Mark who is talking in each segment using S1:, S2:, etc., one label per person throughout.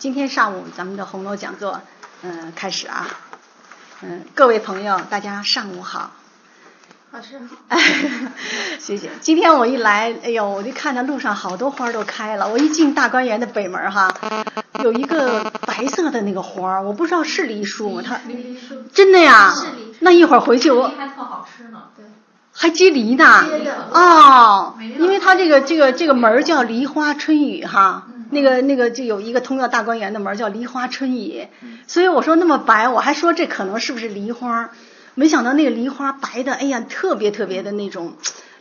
S1: 今天上午咱们的红楼讲座，嗯，开始啊，嗯，各位朋友，大家上午好。
S2: 老师，
S1: 谢谢。今天我一来，哎呦，我就看到路上好多花都开了。我一进大观园的北门哈，有一个白色的那个花，我不知道是梨树吗？它
S2: 梨树
S1: 真的呀？
S2: 是梨树
S1: 那一会儿回去我
S2: 还特好吃呢。对，
S1: 还接梨呢。哦，因为它这个这个这个门儿叫梨花春雨哈，
S2: 嗯
S1: 那个那个就有一个通到大观园的门叫梨花春雨，
S2: 嗯
S1: 所以我说那么白，我还说这可能是不是梨花，没想到那个梨花白的，哎呀，特别特别的那种，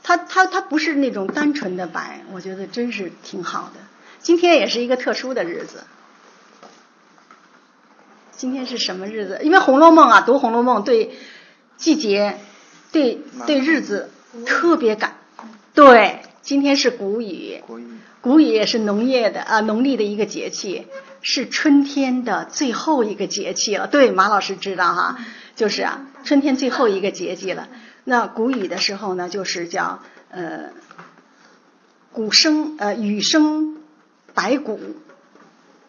S1: 它它它不是那种单纯的白，我觉得真是挺好的。今天也是一个特殊的日子。今天是什么日子？因为《红楼梦》啊，读《红楼梦》对季节、对对日子特别感。对，今天是谷雨，谷雨也是农业的啊，农历的一个节气，是春天的最后一个节气了。对，马老师知道哈，就是啊，春天最后一个节气了。那谷雨的时候呢，就是叫呃，谷生呃雨生百谷，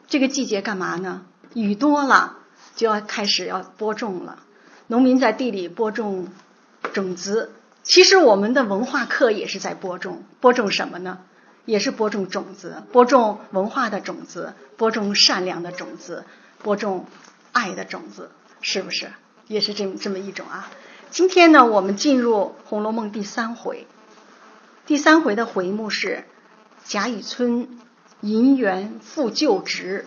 S1: 这个季节干嘛呢？雨多了，就要开始要播种了。农民在地里播种种子。其实我们的文化课也是在播种，播种什么呢？也是播种种子，播种文化的种子，播种善良的种子，播种爱的种子，是不是？也是这么这么一种啊。今天呢，我们进入《红楼梦》第三回，第三回的回目是贾雨村银元复旧职，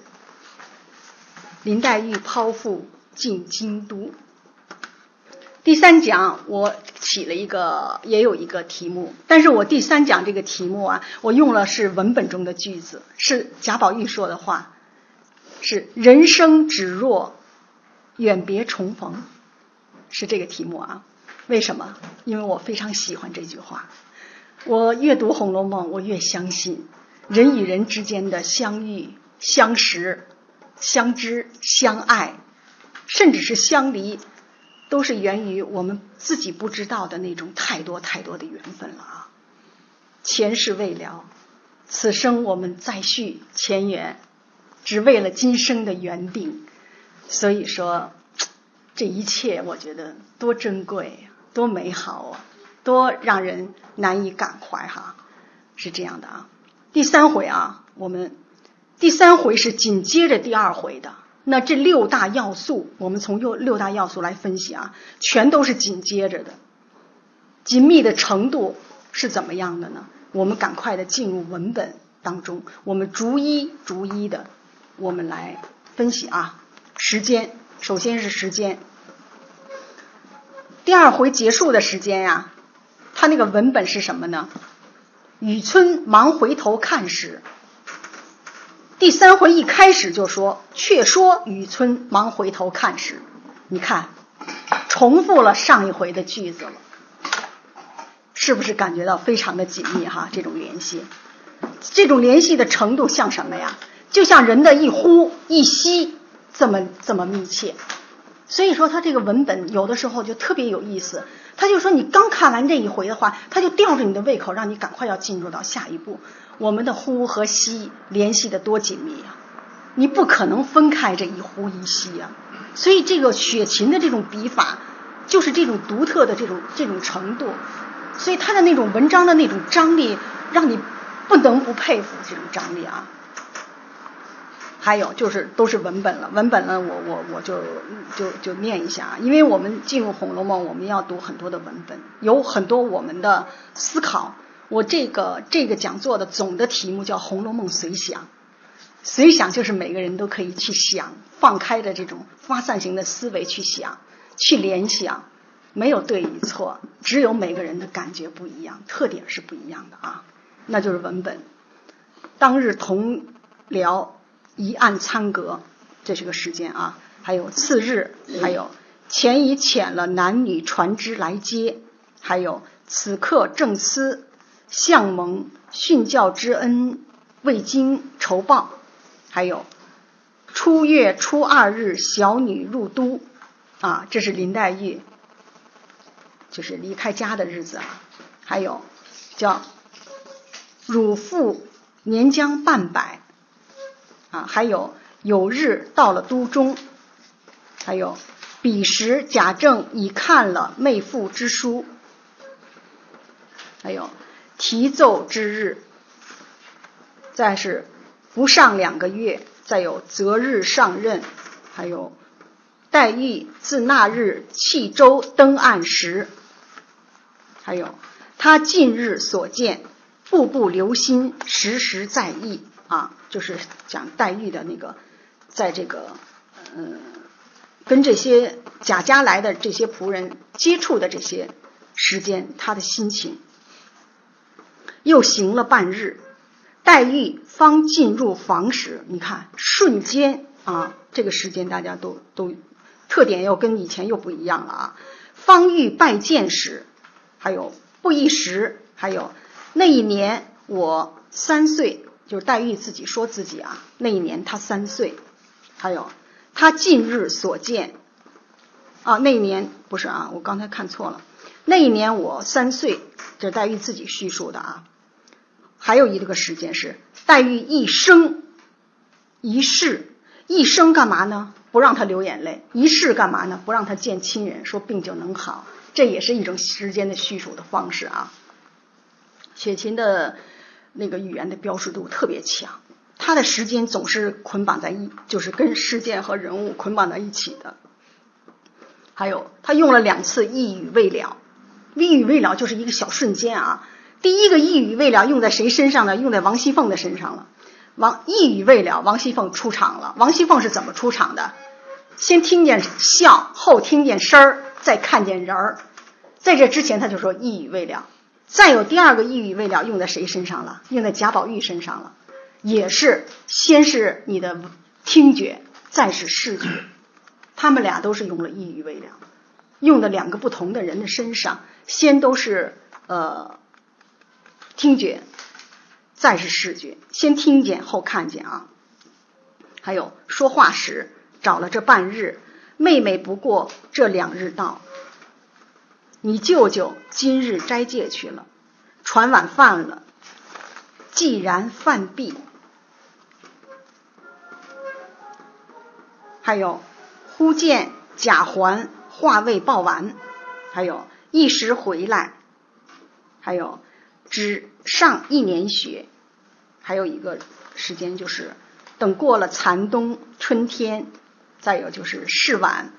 S1: 林黛玉剖腹进京都。第三讲我起了一个，也有一个题目，但是我第三讲这个题目啊，我用了是文本中的句子，是贾宝玉说的话，是“人生只若远别重逢”，是这个题目啊。为什么？因为我非常喜欢这句话。我越读《红楼梦》，我越相信人与人之间的相遇、相识、相知、相爱，甚至是相离。都是源于我们自己不知道的那种太多太多的缘分了啊！前世未了，此生我们再续前缘，只为了今生的缘定。所以说，这一切我觉得多珍贵，多美好啊，多让人难以感怀哈！是这样的啊。第三回啊，我们第三回是紧接着第二回的。那这六大要素，我们从六六大要素来分析啊，全都是紧接着的，紧密的程度是怎么样的呢？我们赶快的进入文本当中，我们逐一逐一的，我们来分析啊。时间，首先是时间，第二回结束的时间呀、它那个文本是什么呢？雨村忙回头看时。第三回一开始就说：“却说雨村忙回头看时，你看，重复了上一回的句子了，是不是感觉到非常的紧密哈？这种联系，这种联系的程度像什么呀？就像人的一呼一吸这么这么密切。所以说，他这个文本有的时候就特别有意思。他就说，你刚看完这一回的话，他就吊着你的胃口，让你赶快要进入到下一步。我们的呼和吸联系的多紧密呀、你不可能分开这一呼一吸呀、所以这个雪琴的这种笔法，就是这种独特的这种这种程度，所以他的那种文章的那种张力，让你不能不佩服这种张力啊。还有就是都是文本了，文本呢，我我我就就就念一下啊，因为我们进入《红楼梦》，我们要读很多的文本，有很多我们的思考。我这个这个讲座的总的题目叫《红楼梦随想》，随想就是每个人都可以去想，放开的这种发散型的思维去想，去联想，没有对与错，只有每个人的感觉不一样，特点是不一样的啊，那就是文本。当日同僚一案参阁，这是个时间啊。还有次日，还有前已遣了男女船只来接，还有此刻正思相蒙训教之恩，未经酬报，还有初月初二日小女入都，啊，这是林黛玉，就是离开家的日子啊。还有叫汝父年将半百。啊，还有有日到了都中，还有彼时贾政已看了妹父之书，还有提奏之日，再是不上两个月，再有择日上任，还有黛玉自那日弃舟登岸时，还有他近日所见，步步留心，时时在意啊，就是讲黛玉的那个，在这个嗯，跟这些贾家来的这些仆人接触的这些时间，他的心情。又行了半日，黛玉方进入房时，你看瞬间啊，这个时间大家都都特点又跟以前又不一样了啊。方欲拜见时，还有不一时，还有那一年我三岁，就是黛玉自己说自己啊，那一年她三岁，还有她近日所见啊，那一年不是啊，我刚才看错了，那一年我三岁，这是黛玉自己叙述的啊。还有一个时间是黛玉一生一世一生干嘛呢？不让她流眼泪。一世干嘛呢？不让她见亲人，说病就能好。这也是一种时间的叙述的方式啊。雪琴的那个语言的标识度特别强，他的时间总是捆绑在一，就是跟事件和人物捆绑在一起的。还有他用了两次一语未了，一语未了就是一个小瞬间啊。第一个一语未了用在谁身上呢？用在王熙凤的身上了。王一语未了，王熙凤出场了。王熙凤是怎么出场的？先听见笑，后听见声儿，再看见人儿。在这之前，他就说一语未了。再有第二个一语未了用在谁身上了？用在贾宝玉身上了。也是先是你的听觉，再是视觉，他们俩都是用了一语未了，用的两个不同的人的身上。先都是呃。听觉，再是视觉，先听见后看见啊。还有说话时找了这半日，妹妹不过这两日到。你舅舅今日斋戒去了，传晚饭了。既然饭毕，还有忽见贾环话未报完，还有一时回来，还有。只上一年学，还有一个时间就是等过了残冬春天，再有就是试晚。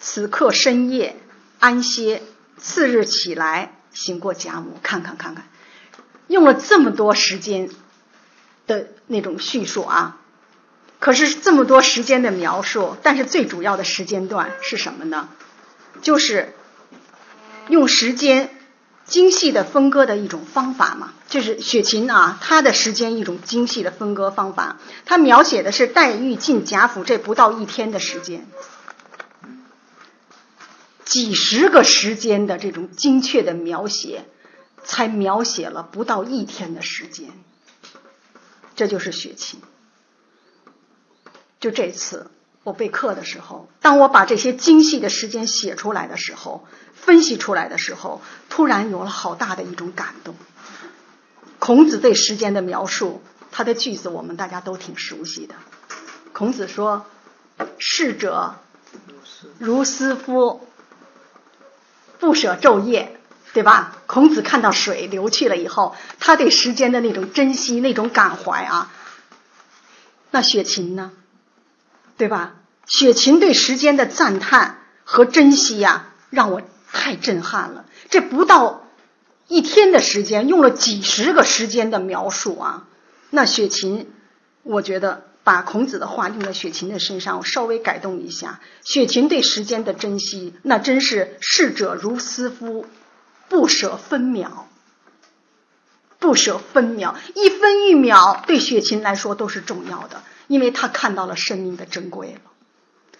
S1: 此刻深夜安歇，次日起来行过贾母，看看看看，用了这么多时间的那种叙述啊。可是这么多时间的描述，但是最主要的时间段是什么呢？就是用时间。精细的分割的一种方法嘛，就是雪琴啊，她的时间一种精细的分割方法，她描写的是黛玉进贾府这不到一天的时间，几十个时间的这种精确的描写，才描写了不到一天的时间，这就是雪琴。就这次我备课的时候，当我把这些精细的时间写出来的时候。分析出来的时候，突然有了好大的一种感动。孔子对时间的描述，他的句子我们大家都挺熟悉的。孔子说：“逝者如斯夫，不舍昼夜，对吧？”孔子看到水流去了以后，他对时间的那种珍惜、那种感怀啊。那雪琴呢？对吧？雪琴对时间的赞叹和珍惜呀，让我。太震撼了！这不到一天的时间，用了几十个时间的描述啊。那雪琴，我觉得把孔子的话用在雪琴的身上，我稍微改动一下。雪琴对时间的珍惜，那真是逝者如斯夫，不舍分秒，不舍分秒，一分一秒对雪琴来说都是重要的，因为他看到了生命的珍贵了。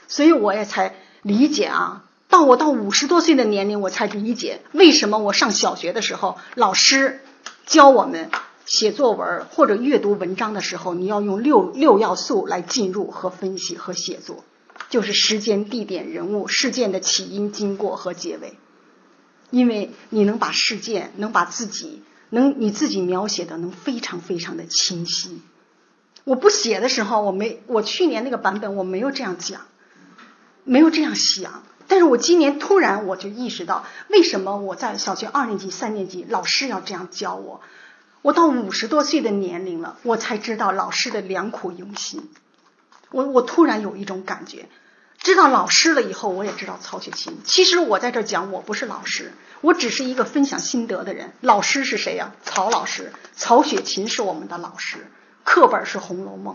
S1: 所以我也才理解啊。到我到五十多岁的年龄，我才理解为什么我上小学的时候，老师教我们写作文或者阅读文章的时候，你要用六六要素来进入和分析和写作，就是时间、地点、人物、事件的起因、经过和结尾。因为你能把事件、能把自己、能你自己描写的能非常非常的清晰，我不写的时候，我没我去年那个版本我没有这样讲，没有这样想。但是我今年突然我就意识到，为什么我在小学二年级、三年级老师要这样教我？我到五十多岁的年龄了，我才知道老师的良苦用心。我我突然有一种感觉，知道老师了以后，我也知道曹雪芹。其实我在这讲，我不是老师，我只是一个分享心得的人。老师是谁呀？曹老师，曹雪芹是我们的老师。课本是《红楼梦》，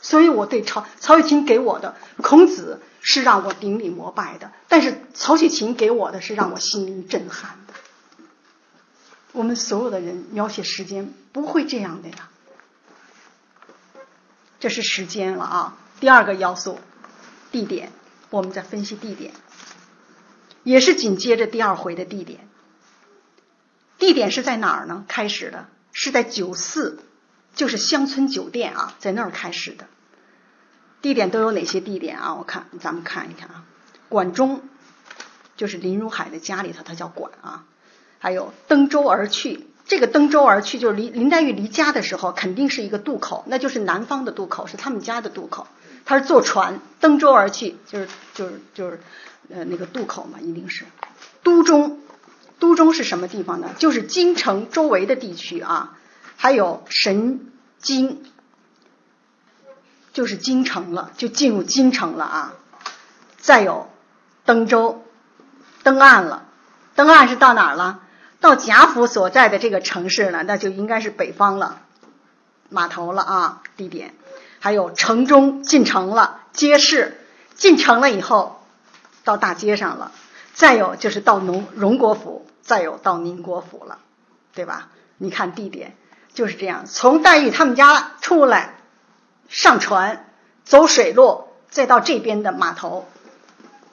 S1: 所以我对曹曹雪芹给我的孔子是让我顶礼膜拜的，但是曹雪芹给我的是让我心灵震撼。我们所有的人描写时间不会这样的呀，这是时间了啊。第二个要素，地点，我们在分析地点，也是紧接着第二回的地点。地点是在哪儿呢？开始的是在九四，就是乡村酒店啊，在那儿开始的。地点都有哪些地点啊？我看咱们看一看啊，馆中就是林如海的家里头，他叫馆啊。还有登舟而去，这个登舟而去就是林林黛玉离家的时候，肯定是一个渡口，那就是南方的渡口，是他们家的渡口。他是坐船登舟而去，就是就是就是呃那个渡口嘛，一定是。都中，都中是什么地方呢？就是京城周围的地区啊。还有神京，就是京城了，就进入京城了啊。再有登舟，登岸了，登岸是到哪儿了？到贾府所在的这个城市呢，那就应该是北方了，码头了啊，地点。还有城中进城了，街市进城了以后，到大街上了。再有就是到荣荣国府，再有到宁国府了，对吧？你看地点就是这样，从黛玉他们家出来，上船，走水路，再到这边的码头，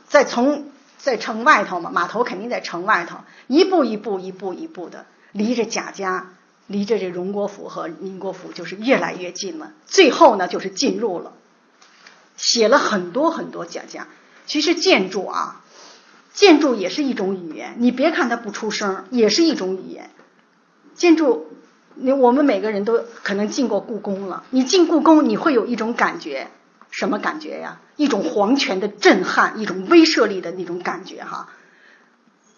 S1: 再从。在城外头嘛，码头肯定在城外头，一步一步，一步一步的，离着贾家，离着这荣国府和宁国府就是越来越近了。最后呢，就是进入了，写了很多很多贾家。其实建筑啊，建筑也是一种语言。你别看它不出声，也是一种语言。建筑，你我们每个人都可能进过故宫了。你进故宫，你会有一种感觉。什么感觉呀？一种皇权的震撼，一种威慑力的那种感觉哈。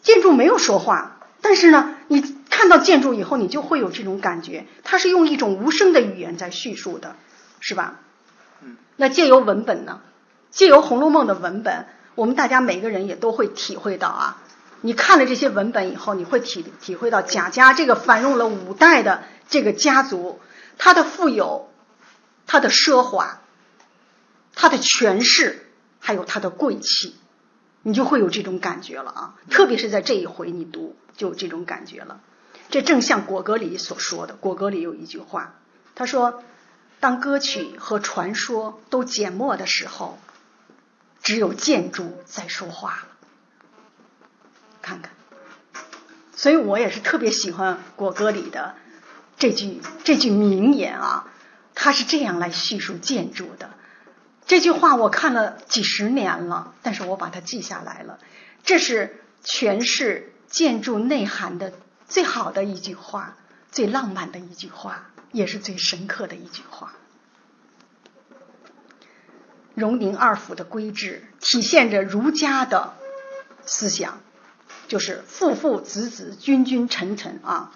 S1: 建筑没有说话，但是呢，你看到建筑以后，你就会有这种感觉。它是用一种无声的语言在叙述的，是吧？
S3: 嗯。
S1: 那借由文本呢？借由《红楼梦》的文本，我们大家每个人也都会体会到啊。你看了这些文本以后，你会体体会到贾家这个繁荣了五代的这个家族，它的富有，它的奢华。他的权势，还有他的贵气，你就会有这种感觉了啊！特别是在这一回，你读就有这种感觉了。这正像果戈里所说的，果戈里有一句话，他说：“当歌曲和传说都缄默的时候，只有建筑在说话。”看看，所以我也是特别喜欢果戈里的这句这句名言啊，他是这样来叙述建筑的。这句话我看了几十年了，但是我把它记下来了。这是诠释建筑内涵的最好的一句话，最浪漫的一句话，也是最深刻的一句话。荣宁二府的规制体现着儒家的思想，就是父父子子、君君臣臣啊。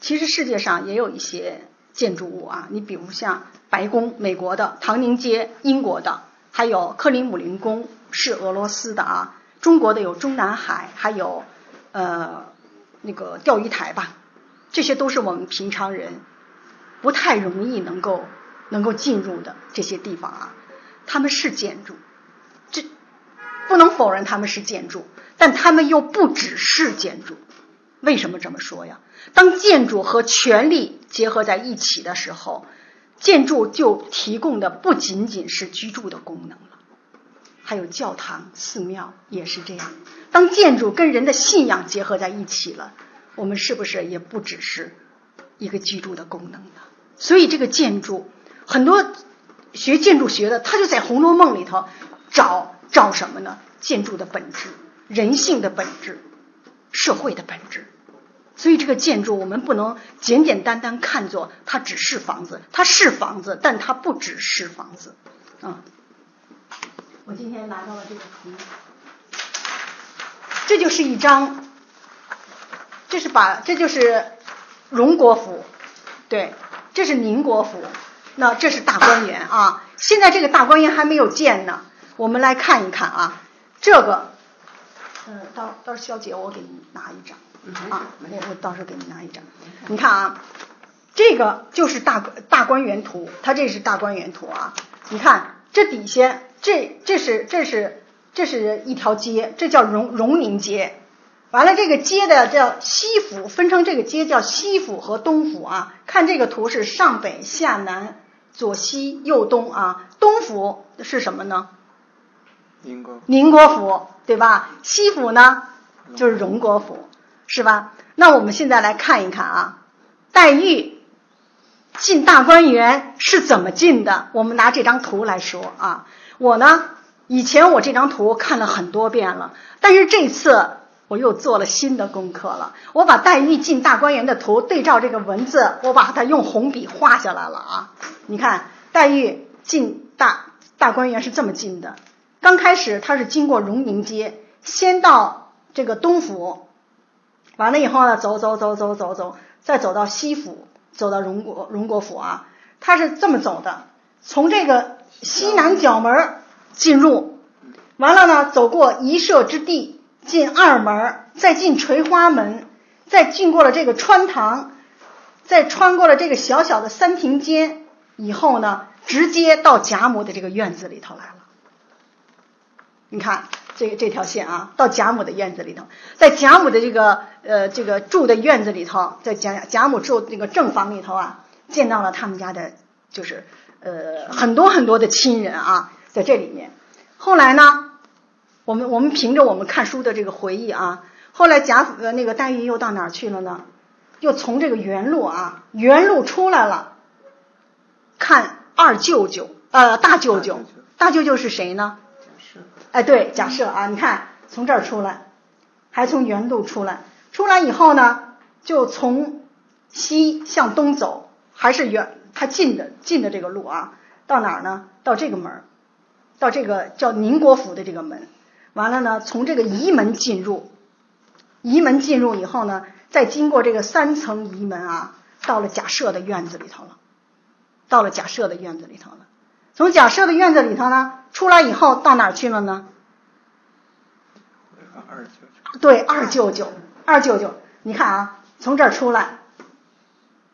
S1: 其实世界上也有一些建筑物啊，你比如像。白宫，美国的；唐宁街，英国的；还有克里姆林宫，是俄罗斯的啊。中国的有中南海，还有呃那个钓鱼台吧。这些都是我们平常人不太容易能够能够进入的这些地方啊。他们是建筑，这不能否认他们是建筑，但他们又不只是建筑。为什么这么说呀？当建筑和权力结合在一起的时候。建筑就提供的不仅仅是居住的功能了，还有教堂、寺庙也是这样。当建筑跟人的信仰结合在一起了，我们是不是也不只是一个居住的功能了？所以这个建筑，很多学建筑学的，他就在《红楼梦》里头找找什么呢？建筑的本质、人性的本质、社会的本质。所以这个建筑我们不能简简单单看作它只是房子，它是房子，但它不只是房子。啊，我今天拿到了这个图，这就是一张，这是把这就是荣国府，对，这是宁国府，那这是大观园啊。现在这个大观园还没有建呢，我们来看一看啊，这个，嗯，到到时候肖姐我给你拿一张啊，我我到时候给你拿一张，你看啊，这个就是大大观园图，它这是大观园图啊。你看这底下，这这是这是这是一条街，这叫荣荣宁街。完了，这个街的叫西府，分成这个街叫西府和东府啊。看这个图是上北下南左西右东啊。东府是什么呢？
S3: 宁国
S1: 宁国府对吧？西府呢就是荣国府是吧？那我们现在来看一看啊，黛玉。进大观园是怎么进的？我们拿这张图来说啊。我呢，以前我这张图看了很多遍了，但是这次我又做了新的功课了。我把黛玉进大观园的图对照这个文字，我把它用红笔画下来了啊。你看，黛玉进大大观园是这么进的。刚开始他是经过荣宁街，先到这个东府，完了以后呢，走走走走走走，再走到西府。走到荣国荣国府啊，他是这么走的，从这个西南角门进入，完了呢，走过一舍之地，进二门，再进垂花门，再进过了这个穿堂，再穿过了这个小小的三庭间，以后呢，直接到贾母的这个院子里头来了。你看这个这条线啊，到贾母的院子里头，在贾母的这个。呃，这个住的院子里头，在贾贾母住那个正房里头啊，见到了他们家的，就是呃很多很多的亲人啊，在这里面。后来呢，我们我们凭着我们看书的这个回忆啊，后来贾呃那个黛玉又到哪儿去了呢？又从这个原路啊原路出来了，看二舅舅呃大舅舅，大舅舅是谁呢？哎，对，假设啊，你看从这儿出来，还从原路出来。出来以后呢，就从西向东走，还是远他近的近的这个路啊，到哪儿呢？到这个门到这个叫宁国府的这个门。完了呢，从这个仪门进入，仪门进入以后呢，再经过这个三层仪门啊，到了假设的院子里头了。到了假设的院子里头了。从假设的院子里头呢，出来以后到哪儿去了呢？
S3: 二舅
S1: 舅。对，二舅舅。二舅舅，你看啊，从这儿出来，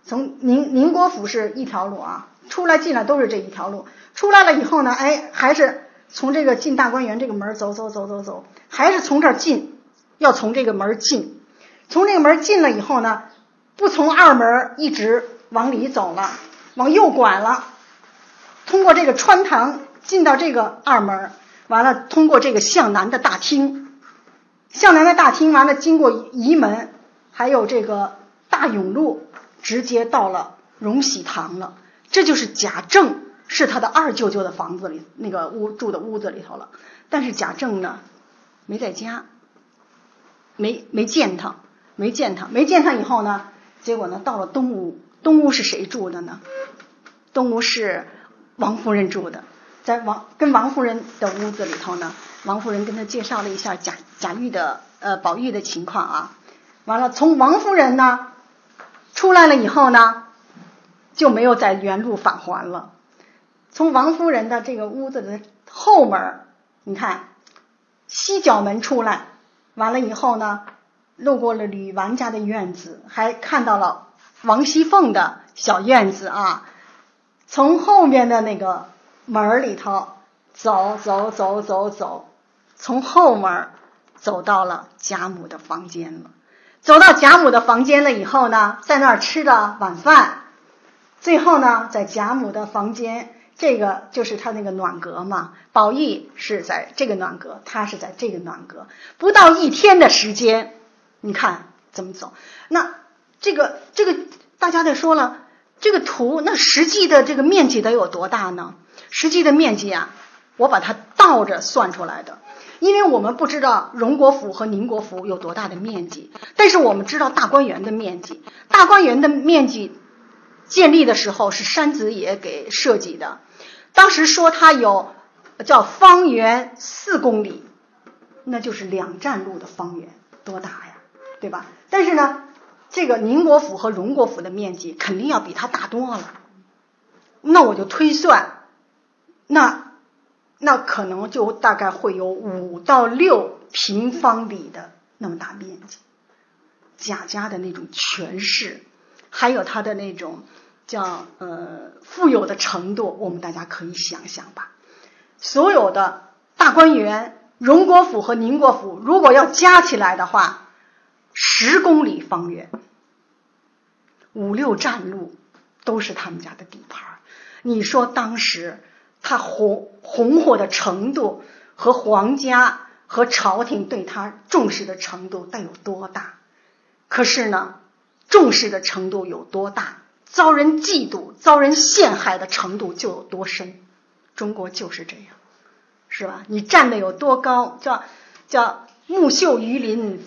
S1: 从宁宁国府是一条路啊，出来进来都是这一条路。出来了以后呢，哎，还是从这个进大观园这个门走走走走走，还是从这儿进，要从这个门进。从这个门进了以后呢，不从二门一直往里走了，往右拐了，通过这个穿堂进到这个二门，完了通过这个向南的大厅。向南的大厅完了，经过仪门，还有这个大甬路，直接到了荣禧堂了。这就是贾政是他的二舅舅的房子里那个屋住的屋子里头了。但是贾政呢，没在家，没没见他，没见他，没见他以后呢，结果呢，到了东屋，东屋是谁住的呢？东屋是王夫人住的，在王跟王夫人的屋子里头呢。王夫人跟他介绍了一下贾贾玉的呃宝玉的情况啊，完了从王夫人呢出来了以后呢，就没有在原路返还了。从王夫人的这个屋子的后门，你看西角门出来，完了以后呢，路过了吕王家的院子，还看到了王熙凤的小院子啊。从后面的那个门里头走走走走走。从后门走到了贾母的房间了，走到贾母的房间了以后呢，在那儿吃了晚饭，最后呢，在贾母的房间，这个就是他那个暖阁嘛。宝玉是在这个暖阁，他是在这个暖阁，不到一天的时间，你看怎么走？那这个这个大家得说了，这个图那实际的这个面积得有多大呢？实际的面积啊，我把它倒着算出来的。因为我们不知道荣国府和宁国府有多大的面积，但是我们知道大观园的面积。大观园的面积建立的时候是山子野给设计的，当时说它有叫方圆四公里，那就是两站路的方圆，多大呀，对吧？但是呢，这个宁国府和荣国府的面积肯定要比它大多了。那我就推算，那那可能就大概会有五到六平方里的那么大面积。贾家的那种权势，还有他的那种叫呃富有的程度，我们大家可以想想吧。所有的大观园、荣国府和宁国府，如果要加起来的话，十公里方圆，五六站路都是他们家的地盘。你说当时他红红火的程度和皇家和朝廷对他重视的程度得有多大？可是呢，重视的程度有多大，遭人嫉妒、遭人陷害的程度就有多深。中国就是这样，是吧？你站的有多高，叫叫木秀于林，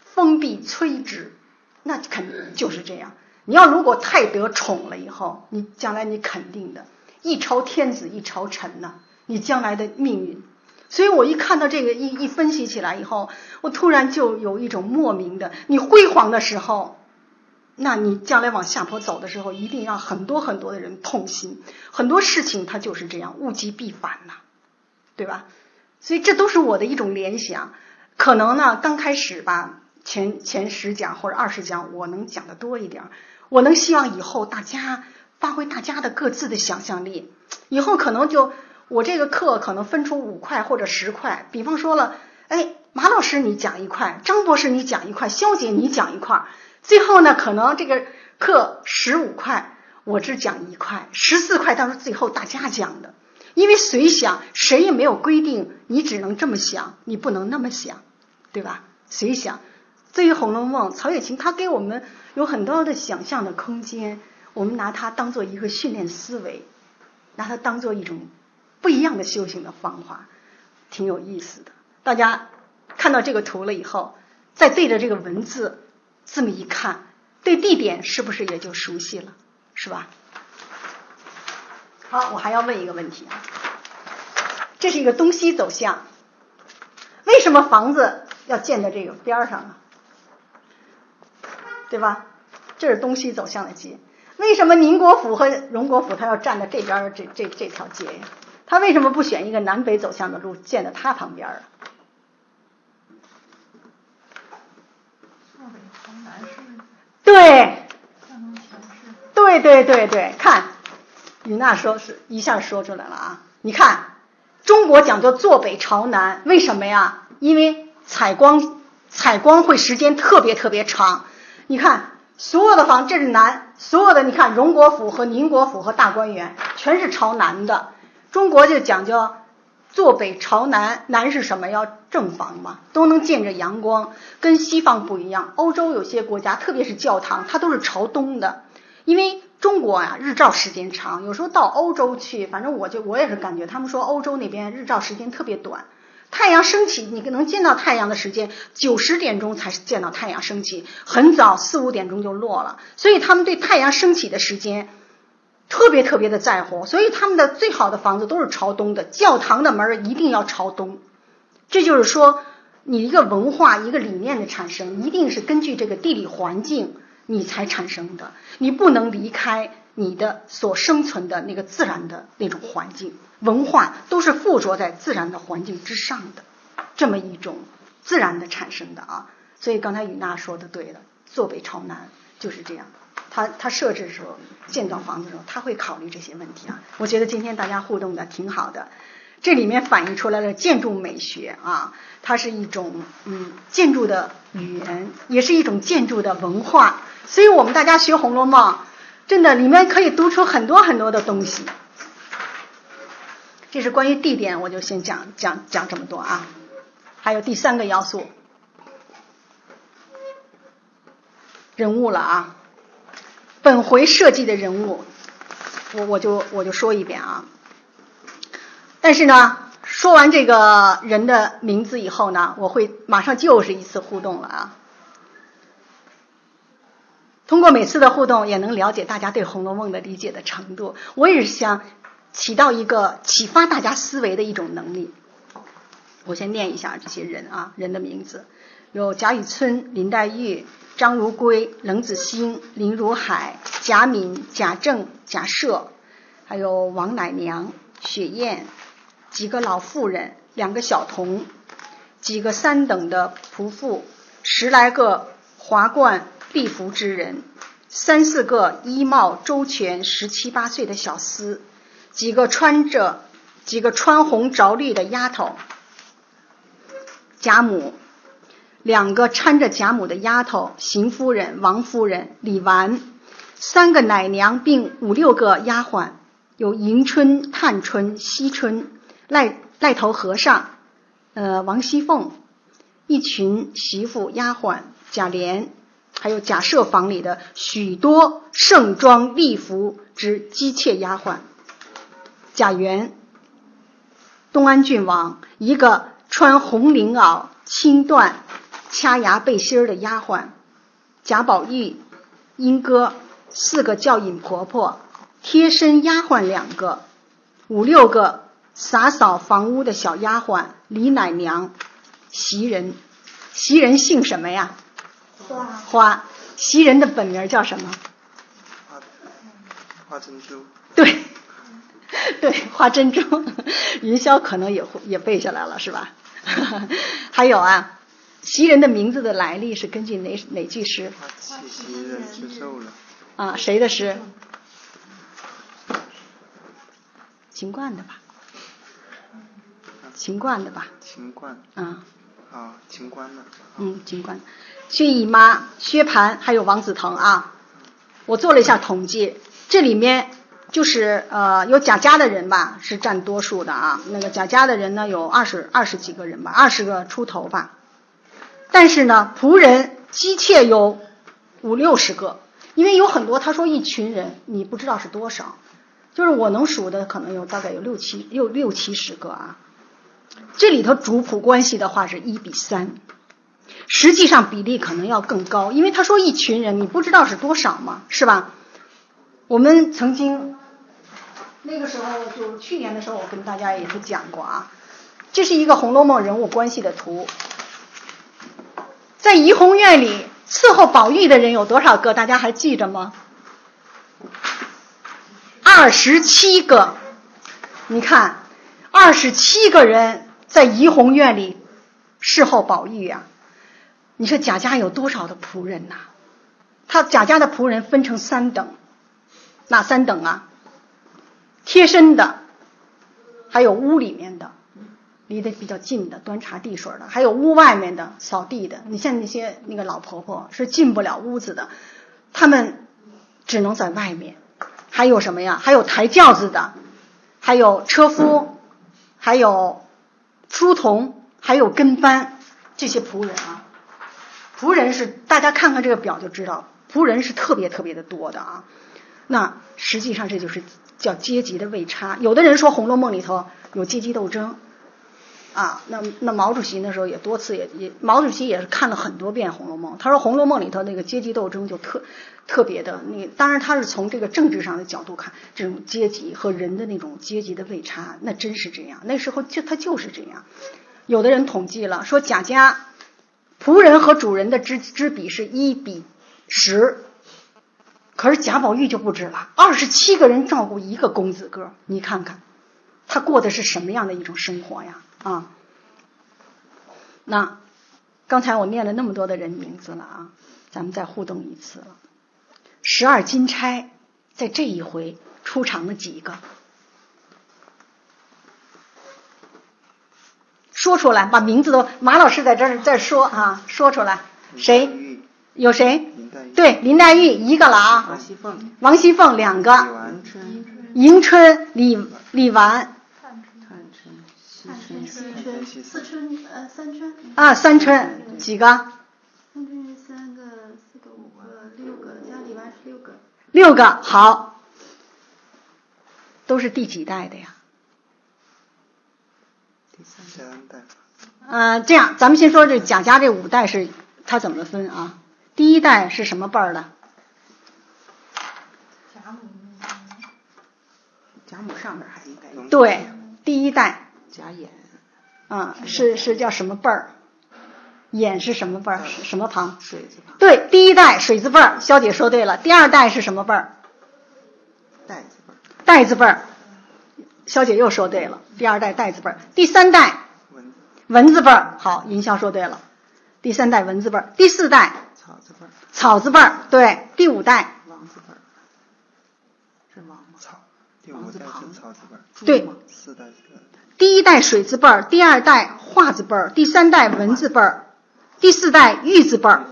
S1: 风必摧之，那肯定就是这样。你要如果太得宠了以后，你将来你肯定的一朝天子一朝臣呐，你将来的命运。所以我一看到这个一一分析起来以后，我突然就有一种莫名的，你辉煌的时候，那你将来往下坡走的时候，一定让很多很多的人痛心。很多事情它就是这样，物极必反呐，对吧？所以这都是我的一种联想。可能呢，刚开始吧，前前十讲或者二十讲，我能讲的多一点。我能希望以后大家发挥大家的各自的想象力，以后可能就我这个课可能分出五块或者十块，比方说了，哎，马老师你讲一块，张博士你讲一块，肖姐你讲一块，最后呢可能这个课十五块，我只讲一块，十四块到时候最后大家讲的，因为随想谁也没有规定，你只能这么想，你不能那么想，对吧？随想。对于《红楼梦》，曹雪芹他给我们有很多的想象的空间，我们拿它当做一个训练思维，拿它当做一种不一样的修行的方法，挺有意思的。大家看到这个图了以后，再对着这个文字这么一看，对地点是不是也就熟悉了？是吧？好，我还要问一个问题啊，这是一个东西走向，为什么房子要建在这个边上呢？对吧？这是东西走向的街。为什么宁国府和荣国府他要站在这边这这这条街呀？他为什么不选一个南北走向的路建在他旁边啊？对，对对对对，看，于娜说是一下说出来了啊！你看，中国讲究坐北朝南，为什么呀？因为采光采光会时间特别特别长。你看，所有的房，这是南，所有的你看，荣国府和宁国府和大观园全是朝南的。中国就讲究坐北朝南，南是什么？要正房嘛，都能见着阳光。跟西方不一样，欧洲有些国家，特别是教堂，它都是朝东的。因为中国啊，日照时间长，有时候到欧洲去，反正我就我也是感觉，他们说欧洲那边日照时间特别短。太阳升起，你能见到太阳的时间，九十点钟才见到太阳升起，很早四五点钟就落了。所以他们对太阳升起的时间特别特别的在乎，所以他们的最好的房子都是朝东的，教堂的门一定要朝东。这就是说，你一个文化一个理念的产生，一定是根据这个地理环境你才产生的，你不能离开你的所生存的那个自然的那种环境。文化都是附着在自然的环境之上的，这么一种自然的产生的啊。所以刚才雨娜说的对了，坐北朝南就是这样。他他设置的时候，建造房子的时候，他会考虑这些问题啊。我觉得今天大家互动的挺好的，这里面反映出来的建筑美学啊，它是一种嗯建筑的语言，也是一种建筑的文化。所以我们大家学《红楼梦》，真的里面可以读出很多很多的东西。这是关于地点，我就先讲讲讲这么多啊。还有第三个要素，人物了啊。本回设计的人物，我我就我就说一遍啊。但是呢，说完这个人的名字以后呢，我会马上就是一次互动了啊。通过每次的互动，也能了解大家对《红楼梦》的理解的程度。我也是想起到一个启发大家思维的一种能力。我先念一下这些人啊，人的名字有贾雨村、林黛玉、张如圭、冷子兴、林如海、贾敏、贾政、贾赦，还有王乃娘、雪雁，几个老妇人，两个小童，几个三等的仆妇，十来个华冠丽服之人，三四个衣帽周全、十七八岁的小厮，几个穿着几个穿红着绿的丫头。贾母，两个搀着贾母的丫头，邢夫人、王夫人、李纨，三个奶娘，并五六个丫鬟，有迎春、探春、惜春、赖赖头和尚，呃，王熙凤，一群媳妇丫鬟，贾琏，还有贾赦房里的许多盛装丽服之姬妾丫鬟，贾元，东安郡王一个。穿红绫袄、青缎、掐牙背心儿的丫鬟贾宝玉、莺歌四个教引婆婆，贴身丫鬟两个，五六个洒扫房屋的小丫鬟李奶娘、袭人。袭人姓什么呀？
S2: 花。
S1: 花。袭人的本名叫什么？
S3: 花珍珠。
S1: 对。对，花珍珠，云霄可能也也背下来了，是吧？还有啊，袭人的名字的来历是根据哪哪句诗？
S3: 花袭人之寿了。
S1: 啊，谁的诗？秦观的吧？秦观的吧？
S3: 秦观。
S1: 啊。
S3: 啊，秦观的。
S1: 嗯，秦观。薛姨妈、薛蟠还有王子腾啊，我做了一下统计，这里面。就是呃，有贾家的人吧，是占多数的啊。那个贾家的人呢，有二十二十几个人吧，二十个出头吧。但是呢，仆人姬妾有五六十个，因为有很多他说一群人，你不知道是多少。就是我能数的，可能有大概有六七六六七十个啊。这里头主仆关系的话是一比三，实际上比例可能要更高，因为他说一群人，你不知道是多少嘛，是吧？我们曾经那个时候，就去年的时候，我跟大家也是讲过啊，这是一个《红楼梦》人物关系的图。在怡红院里伺候宝玉的人有多少个？大家还记着吗？二十七个。你看，二十七个人在怡红院里侍候宝玉呀。你说贾家有多少的仆人呐？他贾家的仆人分成三等。哪三等啊？贴身的，还有屋里面的，离得比较近的，端茶递水的，还有屋外面的，扫地的。你像那些那个老婆婆是进不了屋子的，他们只能在外面。还有什么呀？还有抬轿子的，还有车夫，还有书童，还有跟班这些仆人啊。仆人是大家看看这个表就知道，仆人是特别特别的多的啊。那实际上这就是叫阶级的位差。有的人说《红楼梦》里头有阶级斗争，啊，那那毛主席那时候也多次也也，毛主席也是看了很多遍《红楼梦》。他说《红楼梦》里头那个阶级斗争就特特别的，那当然他是从这个政治上的角度看，这种阶级和人的那种阶级的位差，那真是这样。那时候就他就是这样。有的人统计了，说贾家仆人和主人的之之比是一比十。可是贾宝玉就不止了，二十七个人照顾一个公子哥，你看看他过的是什么样的一种生活呀？啊，那刚才我念了那么多的人名字了啊，咱们再互动一次了。十二金钗在这一回出场了几个？说出来，把名字都马老师在这儿在说啊，说出来，谁？有谁？对，林黛玉一个了啊。
S3: 王熙凤。
S1: 王熙凤两个。迎春、李李纨。
S2: 探春、探春、四春呃三春。
S1: 啊，三春几个？
S2: 三春是三个、四个、五个、六个，加李纨是六个。
S1: 六个好，都是第几代的呀？
S3: 第三代，
S1: 呃，这样咱们先说这贾家这五代是它怎么分啊？第一代是什么辈儿的？
S2: 贾母
S4: 贾母上边还应该有
S1: 对，第一代
S4: 贾演，
S1: 啊、是是叫什么辈儿？演是什么辈儿？什么旁？
S4: 水字旁，
S1: 对，第一代水字辈儿，肖姐说对了。第二代是什么辈儿？
S4: 代字辈儿，
S1: 代字辈儿，肖姐又说对了。第二代代字辈儿，第三代
S3: 文
S1: 文字辈儿，好，银霄说对了。第三代文字辈儿，第四代
S4: 草字辈儿，
S1: 草字辈儿，对，第五代。
S4: 王字辈儿，是王吗？
S3: 草，第五代是草字辈儿，
S1: 对。
S3: 四代
S1: 第一代水字辈儿，第二代画字辈儿，第三代文字辈儿，第四代玉字辈儿，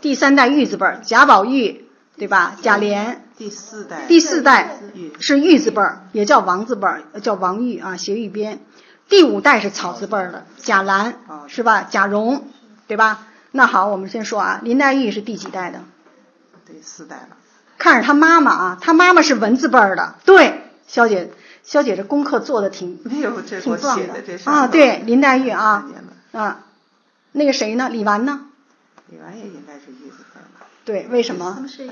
S1: 第三代玉字辈儿，贾宝玉，对吧？贾琏，
S4: 第四代，
S1: 第四代是玉字辈儿，也叫王字辈儿，叫王玉啊，斜玉边。第五代是草字辈儿的，贾兰
S4: 啊
S1: 是吧？贾蓉，对吧？那好，我们先说啊，林黛玉是第几代的？
S4: 第四代了，
S1: 看着她妈妈啊，她妈妈是文字辈儿的，对，肖姐，肖姐这功课做的挺
S4: 没有这
S1: 挺棒的
S4: 写的这
S1: 啊，对，林黛玉啊啊，那个谁呢？李纨呢？
S4: 李纨也应该是一字辈儿吧？
S1: 对，为什
S2: 他
S1: 么
S2: 们？是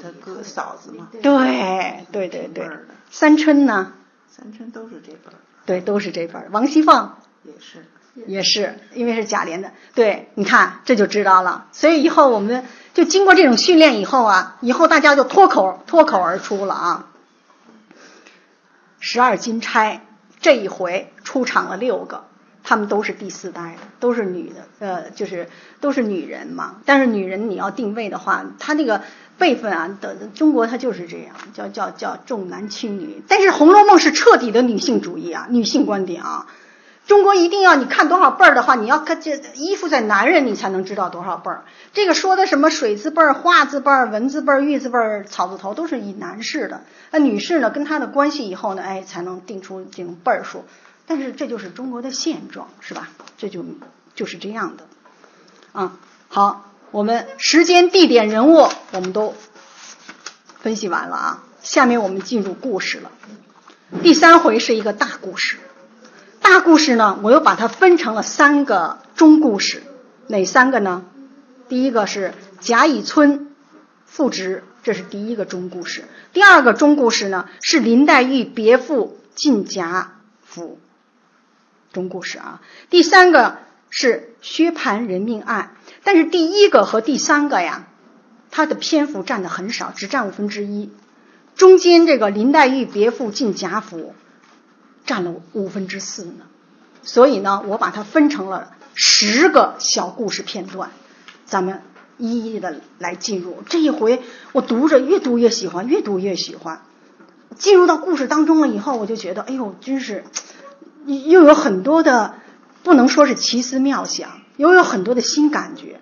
S4: 他哥嫂子嘛，
S1: 对对对对三春呢？
S4: 三春都是这辈儿，
S1: 对，都是这辈儿。王熙凤
S4: 也是。
S1: 也是，因为是贾琏的。对，你看这就知道了。所以以后我们就经过这种训练以后啊，以后大家就脱口脱口而出了啊。十二金钗这一回出场了六个，她们都是第四代的，都是女的，呃，就是都是女人嘛。但是女人你要定位的话，她那个辈分啊，的中国它就是这样，叫叫叫重男轻女。但是《红楼梦》是彻底的女性主义啊，女性观点啊。中国一定要你看多少辈儿的话，你要看这依附在男人，你才能知道多少辈儿。这个说的什么水字辈儿、画字辈儿、文字辈儿、玉字辈儿、草字头，都是以男士的。那女士呢，跟他的关系以后呢，哎，才能定出这种辈儿数。但是这就是中国的现状，是吧？这就就是这样的。啊，好，我们时间、地点、人物我们都分析完了啊。下面我们进入故事了。第三回是一个大故事。大故事呢，我又把它分成了三个中故事，哪三个呢？第一个是贾乙村复职，这是第一个中故事。第二个中故事呢是林黛玉别赴进贾府，中故事啊。第三个是薛蟠人命案，但是第一个和第三个呀，它的篇幅占的很少，只占五分之一。中间这个林黛玉别赴进贾府。占了五分之四呢，所以呢，我把它分成了十个小故事片段，咱们一一的来进入。这一回我读着越读越喜欢，越读越喜欢。进入到故事当中了以后，我就觉得，哎呦，真是又有很多的，不能说是奇思妙想，又有很多的新感觉。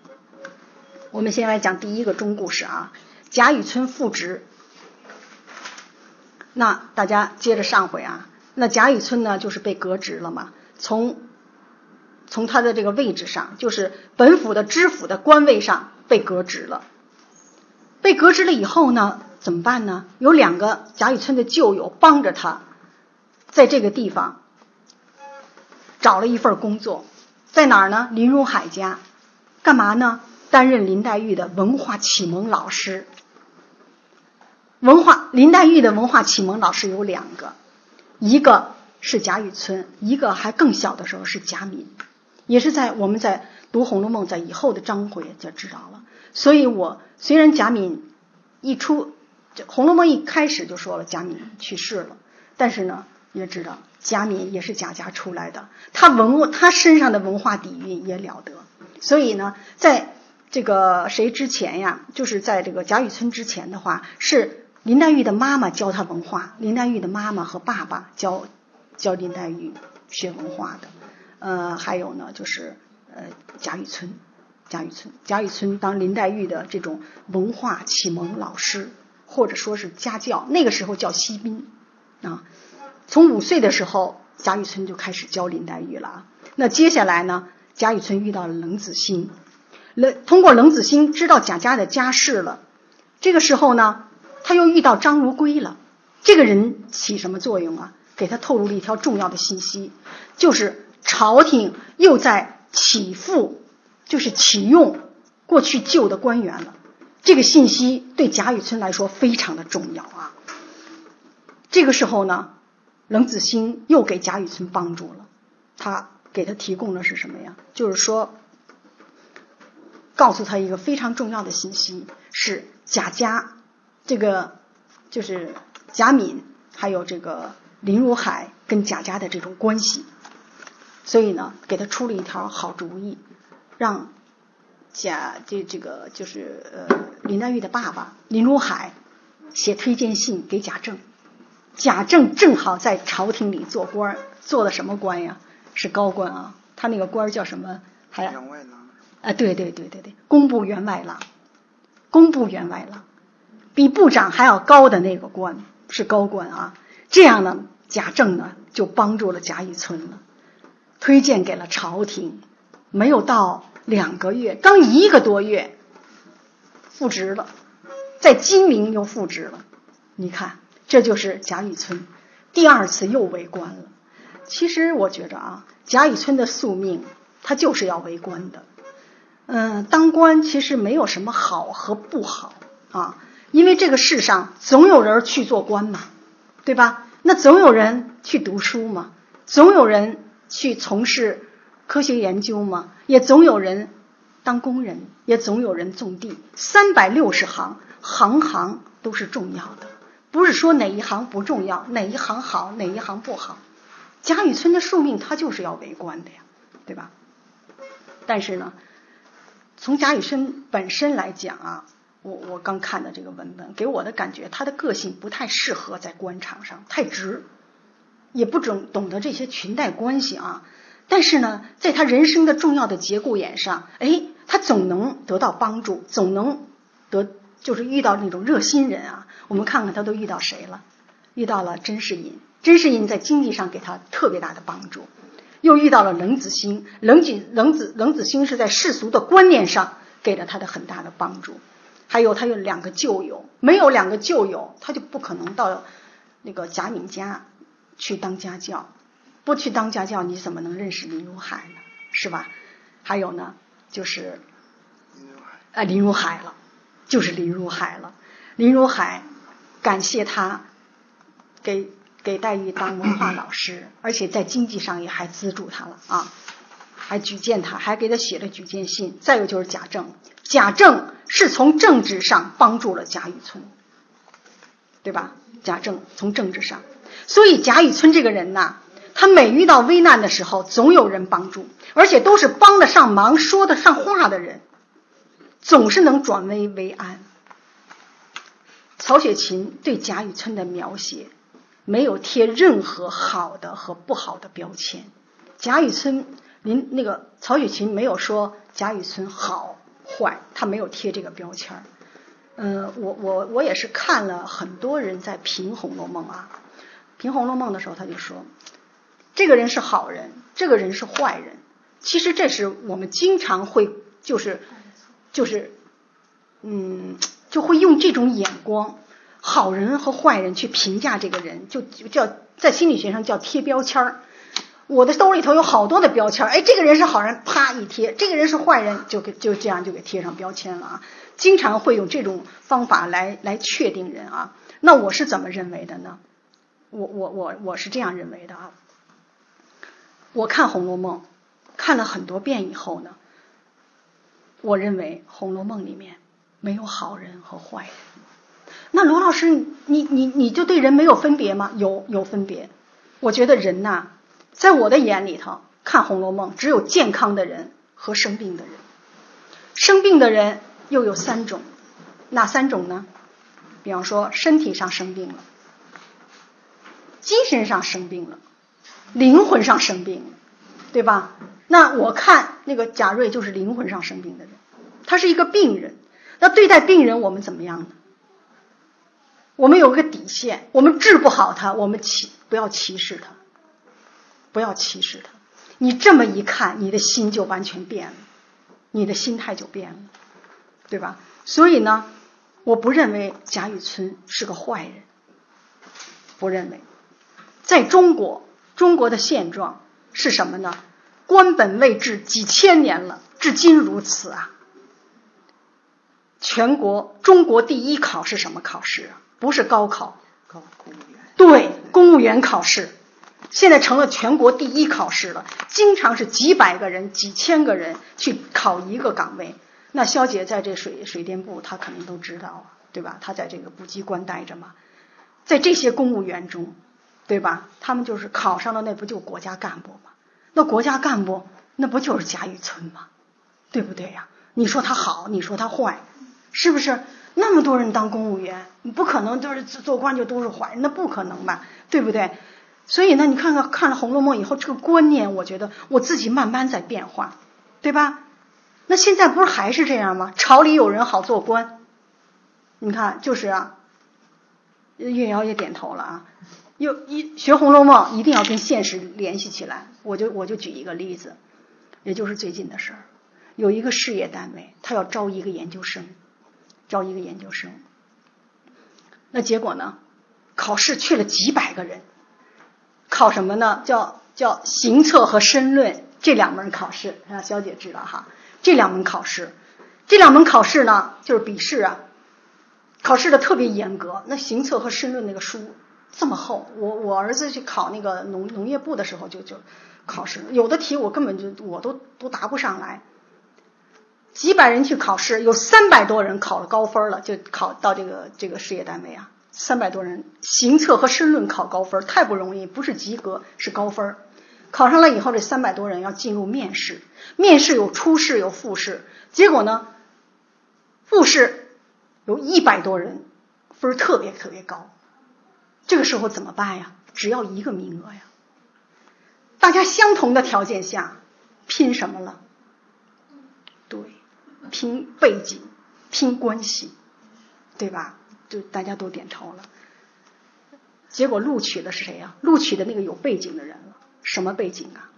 S1: 我们先来讲第一个中故事啊，贾雨村复职。那大家接着上回啊。那贾雨村呢，就是被革职了嘛？从从他的这个位置上，就是本府的知府的官位上被革职了。被革职了以后呢，怎么办呢？有两个贾雨村的旧友帮着他，在这个地方找了一份工作，在哪儿呢？林如海家，干嘛呢？担任林黛玉的文化启蒙老师。文化林黛玉的文化启蒙老师有两个。一个是贾雨村，一个还更小的时候是贾敏，也是在我们在读《红楼梦》在以后的章回就知道了。所以我虽然贾敏一出《红楼梦》一开始就说了贾敏去世了，但是呢也知道贾敏也是贾家出来的，他文物他身上的文化底蕴也了得。所以呢，在这个谁之前呀，就是在这个贾雨村之前的话是。林黛玉的妈妈教她文化，林黛玉的妈妈和爸爸教教林黛玉学文化的。呃，还有呢，就是呃贾雨村，贾雨村，贾雨村当林黛玉的这种文化启蒙老师，或者说是家教。那个时候叫西宾啊。从五岁的时候，贾雨村就开始教林黛玉了。那接下来呢，贾雨村遇到了冷子兴，冷通过冷子兴知道贾家的家世了。这个时候呢。他又遇到张如圭了，这个人起什么作用啊？给他透露了一条重要的信息，就是朝廷又在起复，就是启用过去旧的官员了。这个信息对贾雨村来说非常的重要啊。这个时候呢，冷子兴又给贾雨村帮助了，他给他提供的是什么呀？就是说，告诉他一个非常重要的信息，是贾家这个就是贾敏还有这个林如海跟贾家的这种关系，所以呢，给他出了一条好主意，让贾这这个就是呃林黛玉的爸爸林如海写推荐信给贾政。贾政正好在朝廷里做官，做的什么官呀？是高官啊，他那个官叫什么？还
S3: 员外郎。
S1: 啊，对对对对对，工部员外郎，工部员外郎，比部长还要高的那个官是高官啊。这样呢，贾政呢就帮助了贾雨村了，推荐给了朝廷。没有到两个月，刚一个多月，复职了，在金陵又复职了。你看。这就是贾雨村第二次又为官了。其实我觉着啊，贾雨村的宿命他就是要为官的。嗯，当官其实没有什么好和不好啊，因为这个世上总有人去做官嘛，对吧？那总有人去读书嘛，总有人去从事科学研究嘛，也总有人当工人，也总有人种地。三百六十行，行行都是重要的。不是说哪一行不重要，哪一行好，哪一行不好。贾雨村的宿命，他就是要为官的呀，对吧？但是呢，从贾雨村本身来讲啊，我我刚看的这个文本，给我的感觉，他的个性不太适合在官场上，太直，也不懂懂得这些裙带关系啊。但是呢，在他人生的重要的节骨眼上，哎，他总能得到帮助，总能得。就是遇到那种热心人啊，我们看看他都遇到谁了？遇到了甄士隐，甄士隐在经济上给他特别大的帮助；又遇到了冷子兴，冷子冷子冷子兴是在世俗的观念上给了他的很大的帮助。还有他有两个旧友，没有两个旧友，他就不可能到那个贾敏家去当家教。不去当家教，你怎么能认识林如海呢？是吧？还有呢，就是啊，林如海了。就是林如海了，林如海感谢他给给黛玉当文化老师，而且在经济上也还资助他了啊，还举荐他，还给他写了举荐信。再有就是贾政，贾政是从政治上帮助了贾雨村，对吧？贾政从政治上，所以贾雨村这个人呐，他每遇到危难的时候，总有人帮助，而且都是帮得上忙、说得上话的人。总是能转危为安。曹雪芹对贾雨村的描写没有贴任何好的和不好的标签。贾雨村，您那个曹雪芹没有说贾雨村好坏，他没有贴这个标签儿。嗯，我我我也是看了很多人在评《红楼梦》啊，评《红楼梦》的时候，他就说，这个人是好人，这个人是坏人。其实这是我们经常会就是。就是，嗯，就会用这种眼光，好人和坏人去评价这个人，就叫在心理学上叫贴标签儿。我的兜里头有好多的标签，哎，这个人是好人，啪一贴；这个人是坏人，就给就这样就给贴上标签了啊。经常会用这种方法来来确定人啊。那我是怎么认为的呢？我我我我是这样认为的啊。我看《红楼梦》看了很多遍以后呢。我认为《红楼梦》里面没有好人和坏人。那罗老师，你你你就对人没有分别吗？有有分别。我觉得人呐，在我的眼里头看《红楼梦》，只有健康的人和生病的人。生病的人又有三种，哪三种呢？比方说身体上生病了，精神上生病了，灵魂上生病了，对吧？那我看那个贾瑞就是灵魂上生病的人，他是一个病人。那对待病人，我们怎么样呢？我们有个底线，我们治不好他，我们歧不要歧视他，不要歧视他。你这么一看，你的心就完全变了，你的心态就变了，对吧？所以呢，我不认为贾雨村是个坏人，不认为。在中国，中国的现状是什么呢？官本位制几千年了，至今如此啊。全国中国第一考是什么考试啊？不是高考，
S4: 高公务员。
S1: 对，公务员考试，现在成了全国第一考试了。经常是几百个人、几千个人去考一个岗位。那肖姐在这水水电部，她肯定都知道啊，对吧？她在这个部机关待着嘛，在这些公务员中，对吧？他们就是考上了，那不就国家干部吗？那国家干部，那不就是贾雨村吗？对不对呀？你说他好，你说他坏。是不是那么多人当公务员？你不可能就是做官就都是坏，那不可能吧？对不对？所以呢，你看看看了《红楼梦》以后，这个观念，我觉得我自己慢慢在变化，对吧？那现在不是还是这样吗？朝里有人好做官，你看就是啊。月瑶也点头了啊。又一学《红楼梦》，一定要跟现实联系起来。我就我就举一个例子，也就是最近的事儿，有一个事业单位，他要招一个研究生。招一个研究生，那结果呢？考试去了几百个人，考什么呢？叫叫行测和申论这两门考试，让肖姐知道哈。这两门考试，这两门考试呢，就是笔试啊，考试的特别严格。那行测和申论那个书这么厚，我我儿子去考那个农农业部的时候就就考试，有的题我根本就我都都答不上来。几百人去考试，有三百多人考了高分了，就考到这个这个事业单位啊。三百多人行测和申论考高分，太不容易，不是及格是高分。考上了以后，这三百多人要进入面试，面试有初试有复试。结果呢，复试有一百多人分特别特别高，这个时候怎么办呀？只要一个名额呀，大家相同的条件下拼什么了？对。拼背景，拼关系，对吧？就大家都点头了。结果录取的是谁呀？录取的那个有背景的人了。什么背景啊？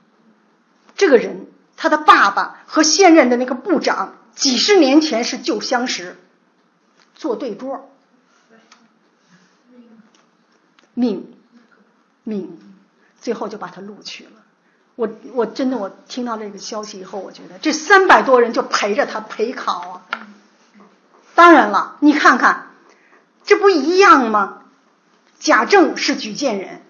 S1: 这个人他的爸爸和现任的那个部长几十年前是旧相识，做对桌。命，命，最后就把他录取了。我我真的我听到这个消息以后，我觉得这三百多人就陪着他陪考啊。当然了，你看看，这不一样吗？贾政是举荐人，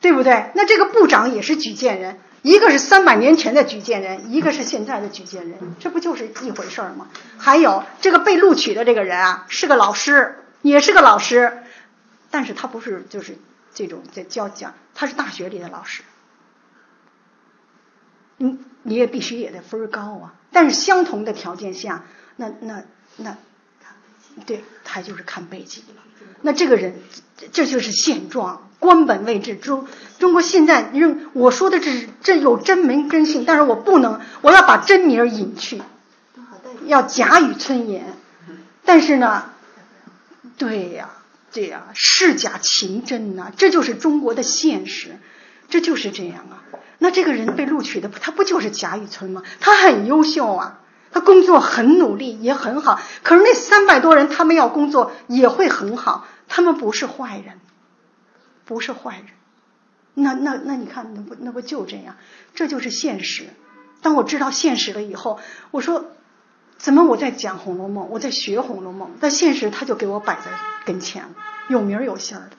S1: 对不对？那这个部长也是举荐人，一个是三百年前的举荐人，一个是现在的举荐人，这不就是一回事吗？还有这个被录取的这个人啊，是个老师，也是个老师，但是他不是就是这种在教讲，他是大学里的老师。你你也必须也得分高啊，但是相同的条件下，那那那，对他就是看背景了。那这个人这就是现状，官本位制。中中国现在认我说的这是这有真名真姓，但是我不能，我要把真名隐去，要假与村言。但是呢，对呀，对呀，是假情真呐，这就是中国的现实，这就是这样啊。那这个人被录取的，他不就是贾雨村吗？他很优秀啊，他工作很努力，也很好。可是那三百多人，他们要工作也会很好，他们不是坏人，不是坏人。那那那，你看，那不那不就这样？这就是现实。当我知道现实了以后，我说，怎么我在讲《红楼梦》，我在学《红楼梦》，但现实他就给我摆在跟前了，有名有姓的，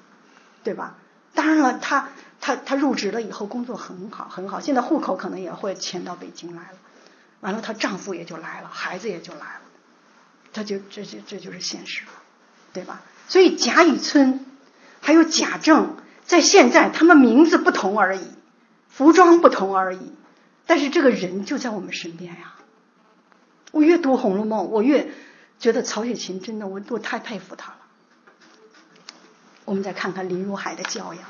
S1: 对吧？当然了，他。他他入职了以后工作很好很好，现在户口可能也会迁到北京来了，完了她丈夫也就来了，孩子也就来了，他就这就这就是现实了，对吧？所以贾雨村还有贾政在现在他们名字不同而已，服装不同而已，但是这个人就在我们身边呀。我越读《红楼梦》，我越觉得曹雪芹真的我我太佩服他了。我们再看看林如海的教养。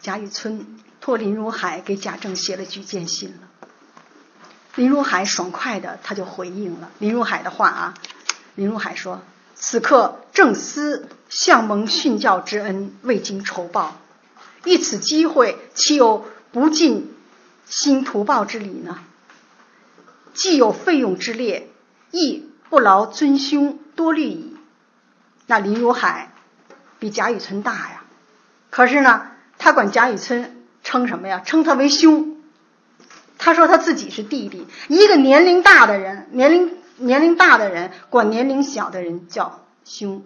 S1: 贾雨村托林如海给贾政写了举荐信了，林如海爽快的他就回应了林如海的话啊，林如海说：“此刻正思相蒙训教之恩，未经酬报，遇此机会，岂有不尽心图报之理呢？既有费用之列，亦不劳尊兄多虑矣。”那林如海比贾雨村大呀，可是呢？他管贾雨村称什么呀？称他为兄。他说他自己是弟弟。一个年龄大的人，年龄年龄大的人管年龄小的人叫兄，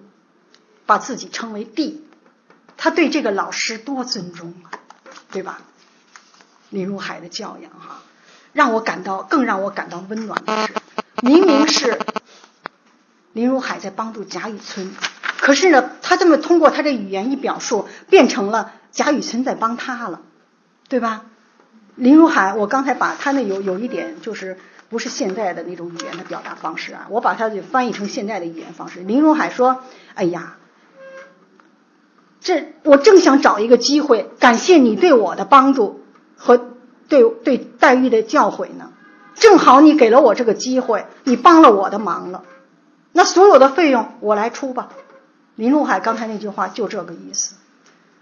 S1: 把自己称为弟。他对这个老师多尊重啊，对吧？林如海的教养哈，让我感到更让我感到温暖的是，明明是林如海在帮助贾雨村，可是呢，他这么通过他的语言一表述，变成了贾雨村在帮他了，对吧？林如海，我刚才把他那有有一点就是不是现在的那种语言的表达方式啊，我把它就翻译成现在的语言方式。林如海说：“哎呀。”这我正想找一个机会感谢你对我的帮助和对对黛玉的教诲呢，正好你给了我这个机会，你帮了我的忙了，那所有的费用我来出吧。林如海刚才那句话就这个意思，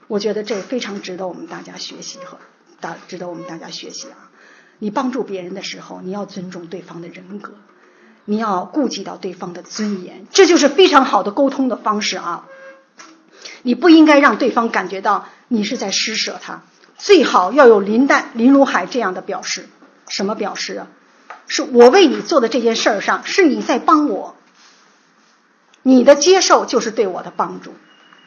S1: 我觉得这非常值得我们大家学习和大值得我们大家学习啊！你帮助别人的时候，你要尊重对方的人格，你要顾及到对方的尊严，这就是非常好的沟通的方式啊。你不应该让对方感觉到你是在施舍他，最好要有林黛、林如海这样的表示。什么表示啊？是我为你做的这件事儿上，是你在帮我，你的接受就是对我的帮助，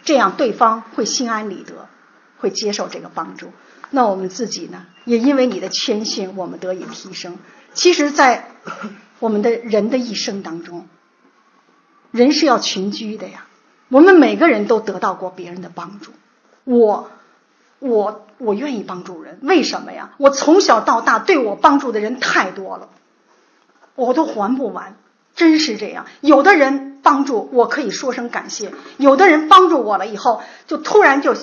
S1: 这样对方会心安理得，会接受这个帮助。那我们自己呢，也因为你的谦逊，我们得以提升。其实，在我们的人的一生当中，人是要群居的呀。我们每个人都得到过别人的帮助，我，我，我愿意帮助人，为什么呀？我从小到大对我帮助的人太多了，我都还不完，真是这样。有的人帮助我可以说声感谢，有的人帮助我了以后，就突然就，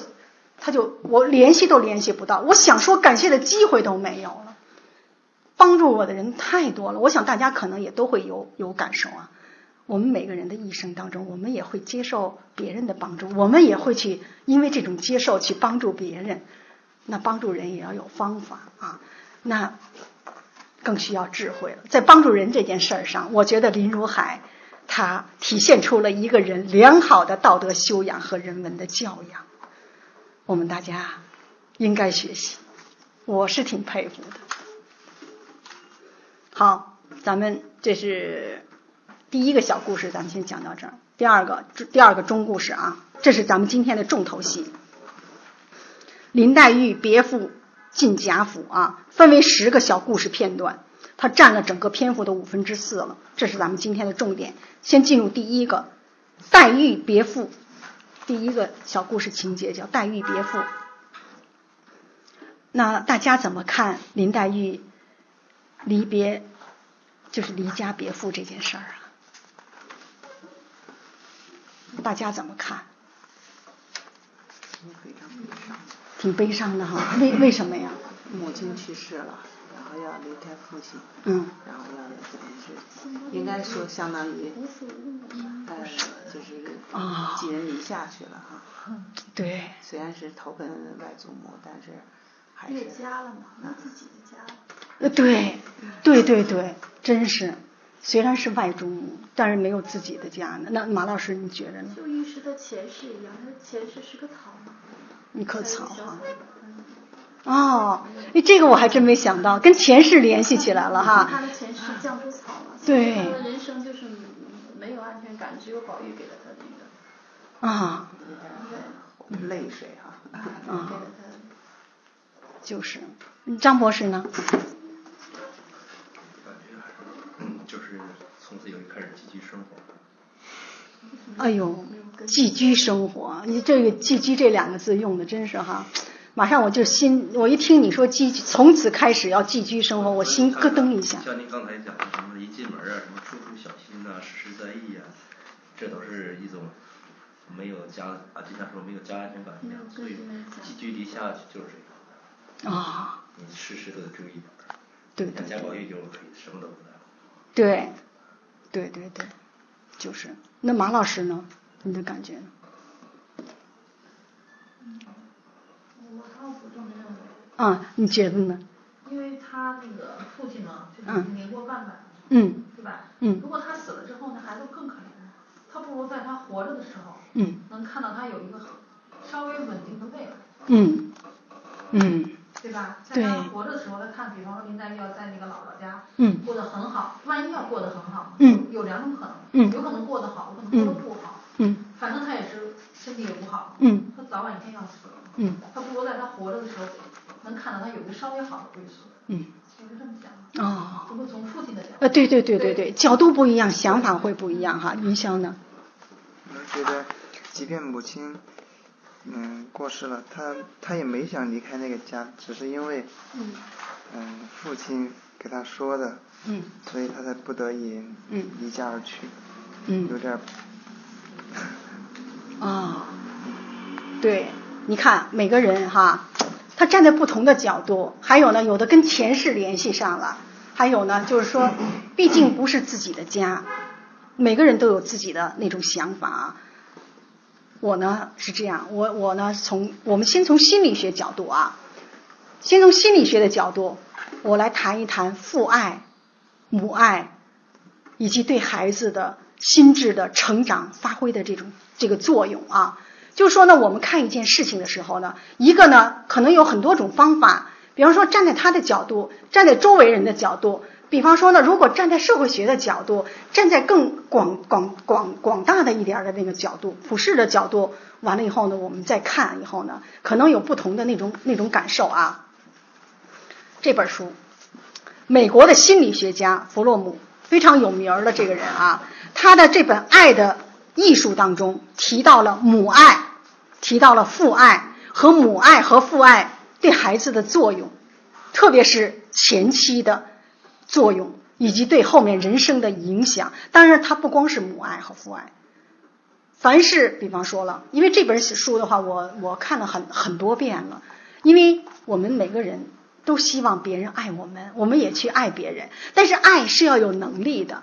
S1: 他就我联系都联系不到，我想说感谢的机会都没有了。帮助我的人太多了，我想大家可能也都会有有感受啊。我们每个人的一生当中，我们也会接受别人的帮助，我们也会去因为这种接受去帮助别人。那帮助人也要有方法啊，那更需要智慧了。在帮助人这件事儿上，我觉得林如海他体现出了一个人良好的道德修养和人文的教养，我们大家应该学习，我是挺佩服的。好，咱们这是。第一个小故事，咱们先讲到这儿。第二个，第二个中故事啊，这是咱们今天的重头戏。林黛玉别赴进贾府啊，分为十个小故事片段，它占了整个篇幅的五分之四了。这是咱们今天的重点。先进入第一个，黛玉别赋，第一个小故事情节叫黛玉别赋。那大家怎么看林黛玉离别，就是离家别赋这件事儿啊？大家怎么看？挺悲伤的哈。为为什么呀？
S4: 母亲去世了，然后要离开父亲，
S1: 嗯，
S4: 然后要等于是，应该说相当于，呃，就是
S1: 啊，
S4: 寄人篱下去了哈。
S1: 对。
S4: 虽然是投奔外祖母，但是还是。
S2: 有家了嘛？那自己的家。
S1: 呃，对，对对对，真是。虽然是外祖母，但是没有自己的家呢。那马老师，你觉得呢？
S2: 就玉石的前世一样，他前世是个草嘛。
S1: 一棵草啊。哦，哎，这个我还真没想到，跟前世联系起来了哈。
S2: 他的前世绛珠草嘛。
S1: 对。
S2: 他的人生就是没有安全感，只有宝玉给了他那
S1: 个。啊。
S2: 对。
S4: 泪水啊。
S1: 啊。就是，张博士呢？
S5: 就是从此以后开始寄居生活。
S1: 哎呦，寄居生活，你这个“寄居”这两个字用的真是哈，马上我就心，我一听你说寄，从此开始要寄居生活，我心咯噔一下。
S5: 像您刚才讲的什么一进门啊，什么处处小心呐，时时在意啊，这都是一种没有家啊，就像说没有家安全感一样，所以寄居篱下就是这
S1: 个。啊。
S5: 你时时都得注意。
S1: 对对。
S5: 贾宝玉就可以什么都不在。
S1: 对，对对对，就是。那马老师呢？你的感觉呢？
S6: 我倒不这么认为。
S1: 啊，你觉得呢？
S6: 因为他那个父亲呢，就是年过半百，
S1: 嗯，
S6: 对吧？
S1: 嗯。
S6: 如果他死了之后，那孩子更可怜。他不如在他活着的时候，
S1: 嗯，
S6: 能看到他有一个稍微稳定的未来。
S1: 嗯，嗯，
S6: 对吧？在他活着的时候，他看，比方说林黛玉要在那个姥姥家，
S1: 嗯
S6: 过得很好，万一要过得很好，
S1: 嗯
S6: 有两种可能，
S1: 嗯
S6: 有可能过得好，有可能过得不好，
S1: 嗯
S6: 反正他也是身体也不好，
S1: 嗯
S6: 他早晚一天要死了，
S1: 嗯
S6: 他不如在他活着的时候能看到他有一个稍微好的归宿，
S1: 嗯，
S6: 我是这么想的。
S1: 哦，
S6: 如果从父亲的角度，
S1: 呃，对对对对对，角度不一样，想法会不一样哈。云霄呢？
S3: 我觉得，即便母亲，嗯，过世了，他他也没想离开那个家，只是因为，
S1: 嗯
S3: 嗯，父亲给他说的，
S1: 嗯
S3: 所以他才不得已
S1: 嗯
S3: 离家而去，
S1: 嗯
S3: 有点儿，
S1: 啊，对，你看每个人哈，他站在不同的角度，还有呢，有的跟前世联系上了，还有呢，就是说，毕竟不是自己的家，每个人都有自己的那种想法啊。我呢是这样，我我呢从我们先从心理学角度啊，先从心理学的角度，我来谈一谈父爱、母爱以及对孩子的心智的成长发挥的这种这个作用啊。就说呢，我们看一件事情的时候呢，一个呢可能有很多种方法，比方说站在他的角度，站在周围人的角度，比方说呢，如果站在社会学的角度，站在更广广广广大的一点儿的那个角度，普世的角度，完了以后呢，我们再看以后呢，可能有不同的那种那种感受啊。这本书，美国的心理学家弗洛姆非常有名儿的这个人啊，他的这本《爱的艺术》当中提到了母爱，提到了父爱和母爱和父爱对孩子的作用，特别是前期的作用以及对后面人生的影响。当然，它不光是母爱和父爱，凡是比方说了，因为这本书的话，我我看了很很多遍了，因为我们每个人都希望别人爱我们，我们也去爱别人，但是爱是要有能力的。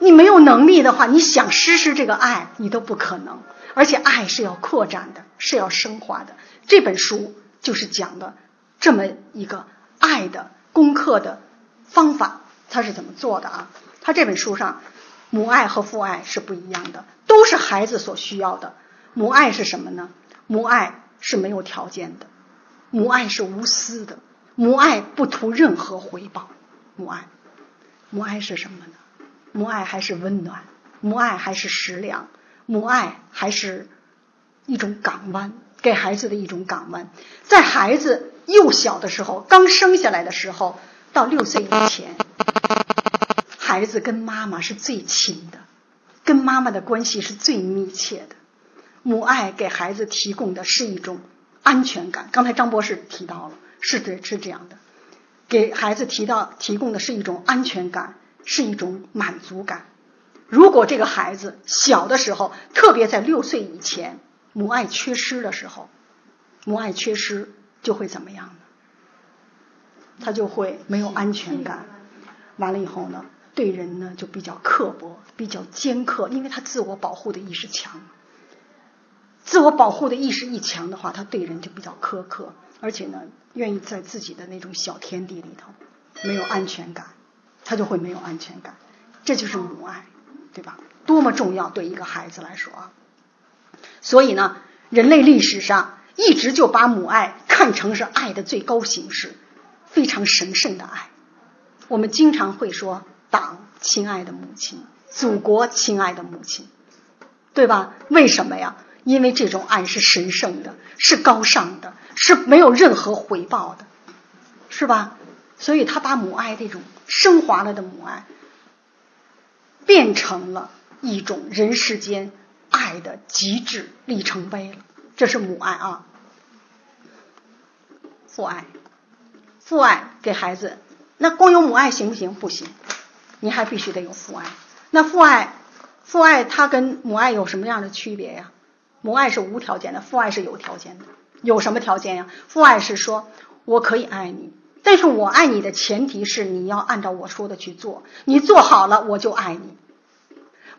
S1: 你没有能力的话，你想实施这个爱，你都不可能。而且爱是要扩展的，是要升华的。这本书就是讲的这么一个爱的功课的方法，它是怎么做的啊？它这本书上，母爱和父爱是不一样的，都是孩子所需要的。母爱是什么呢？母爱是没有条件的，母爱是无私的，母爱不图任何回报。母爱，母爱是什么呢？母爱还是温暖，母爱还是食粮，母爱还是一种港湾，给孩子的一种港湾。在孩子幼小的时候，刚生下来的时候，到六岁以前，孩子跟妈妈是最亲的，跟妈妈的关系是最密切的。母爱给孩子提供的是一种安全感。刚才张博士提到了，是的，是这样的，给孩子提到提供的是一种安全感。是一种满足感。如果这个孩子小的时候，特别在六岁以前，母爱缺失的时候，母爱缺失就会怎么样呢？他就会没有安全感。完了以后呢，对人呢就比较刻薄，比较尖刻，因为他自我保护的意识强。自我保护的意识一强的话，他对人就比较苛刻，而且呢，愿意在自己的那种小天地里头没有安全感。他就会没有安全感，这就是母爱，对吧？多么重要对一个孩子来说啊！所以呢，人类历史上一直就把母爱看成是爱的最高形式，非常神圣的爱。我们经常会说“党亲爱的母亲”，“祖国亲爱的母亲”，对吧？为什么呀？因为这种爱是神圣的，是高尚的，是没有任何回报的，是吧？所以他把母爱这种升华了的母爱，变成了一种人世间爱的极致里程碑了。这是母爱啊，父爱，父爱给孩子，那光有母爱行不行？不行，你还必须得有父爱。那父爱，父爱它跟母爱有什么样的区别呀？母爱是无条件的，父爱是有条件的。有什么条件呀？父爱是说我可以爱你。但是我爱你的前提是你要按照我说的去做，你做好了我就爱你。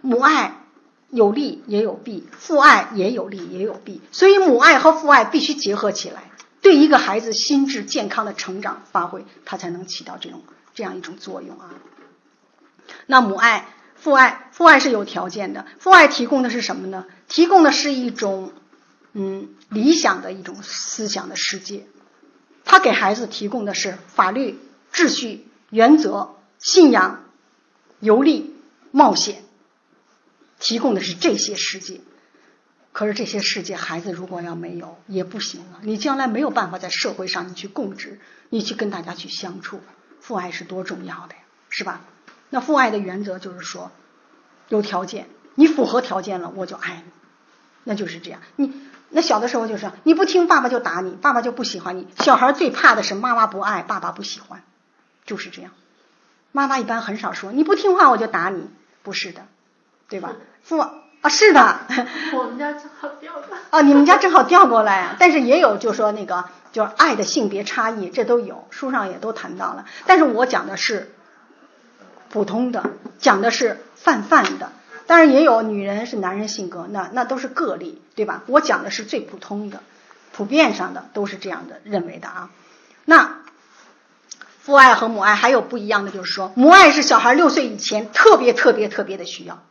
S1: 母爱有利也有弊，父爱也有利也有弊，所以母爱和父爱必须结合起来，对一个孩子心智健康的成长发挥，它才能起到这种这样一种作用啊。那母爱、父爱，父爱是有条件的，父爱提供的是什么呢？提供的是一种嗯理想的一种思想的世界。他给孩子提供的是法律、秩序、原则、信仰、游历、冒险，提供的是这些世界。可是这些世界，孩子如果要没有也不行了！你将来没有办法在社会上你去供职，你去跟大家去相处。父爱是多重要的呀，是吧？那父爱的原则就是说，有条件，你符合条件了，我就爱你，那就是这样。你那小的时候就是你不听爸爸就打你，爸爸就不喜欢你。小孩最怕的是妈妈不爱，爸爸不喜欢，就是这样。妈妈一般很少说你不听话我就打你，不是的，对吧？父啊，是的。
S6: 我们家正好调过来。
S1: 哦，你们家正好调过来啊，但是也有就说那个就是爱的性别差异，这都有，书上也都谈到了。但是我讲的是普通的，讲的是泛泛的。当然也有女人是男人性格，那那都是个例，对吧？我讲的是最普通的，普遍上的都是这样的认为的啊。那父爱和母爱还有不一样的，就是说母爱是小孩六岁以前特别特别特别的需要。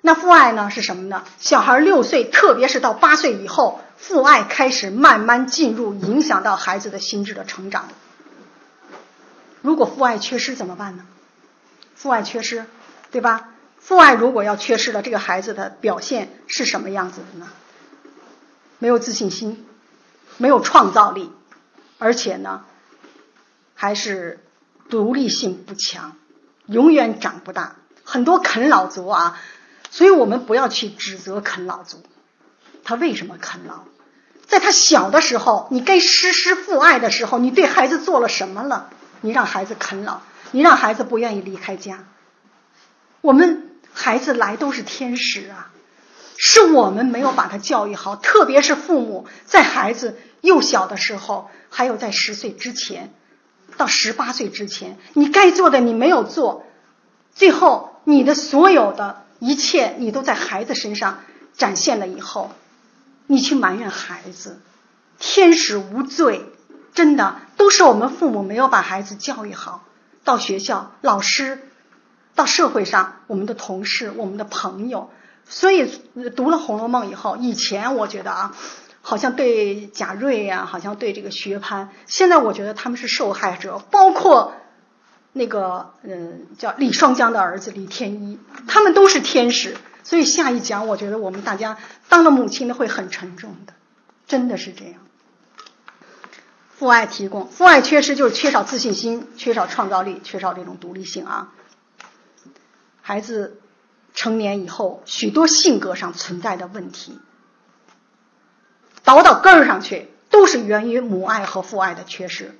S1: 那父爱呢是什么呢？小孩六岁，特别是到八岁以后，父爱开始慢慢进入，影响到孩子的心智的成长。如果父爱缺失怎么办呢？父爱缺失，对吧？父爱如果要缺失了，这个孩子的表现是什么样子的呢？没有自信心，没有创造力，而且呢，还是独立性不强，永远长不大。很多啃老族啊。所以我们不要去指责啃老族，他为什么啃老？在他小的时候，你该实施父爱的时候，你对孩子做了什么了？你让孩子啃老，你让孩子不愿意离开家。我们孩子来都是天使啊，是我们没有把他教育好，特别是父母在孩子幼小的时候，还有在十岁之前到十八岁之前，你该做的你没有做，最后你的所有的。一切你都在孩子身上展现了以后，你去埋怨孩子，天使无罪，真的都是我们父母没有把孩子教育好。到学校，老师，到社会上，我们的同事，我们的朋友，所以读了《红楼梦》以后，以前我觉得啊，好像对贾瑞呀，好像对这个薛蟠，现在我觉得他们是受害者，包括。那个嗯，叫李双江的儿子李天一，他们都是天使，所以下一讲我觉得我们大家当了母亲的会很沉重的，真的是这样。父爱提供，父爱缺失就是缺少自信心，缺少创造力，缺少这种独立性啊。孩子成年以后，许多性格上存在的问题，倒到根儿上去，都是源于母爱和父爱的缺失。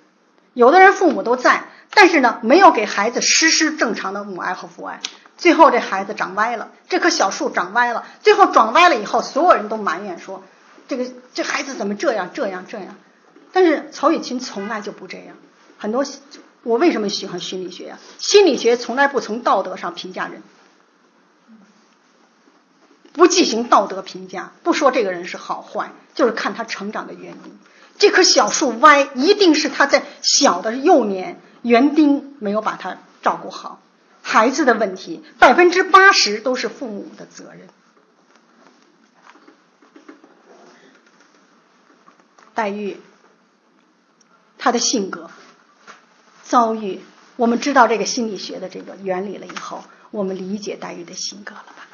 S1: 有的人父母都在。但是呢，没有给孩子实施正常的母爱和父爱，最后这孩子长歪了，这棵小树长歪了，最后长歪了以后，所有人都埋怨说，这个这孩子怎么这样这样这样？但是曹雪芹从来就不这样。很多我为什么喜欢心理学呀？心理学从来不从道德上评价人，不进行道德评价，不说这个人是好坏，就是看他成长的原因。这棵小树歪，一定是他在小的幼年。园丁没有把他照顾好，孩子的问题百分之八十都是父母的责任。黛玉，她的性格、遭遇，我们知道这个心理学的这个原理了以后，我们理解黛玉的性格了吧？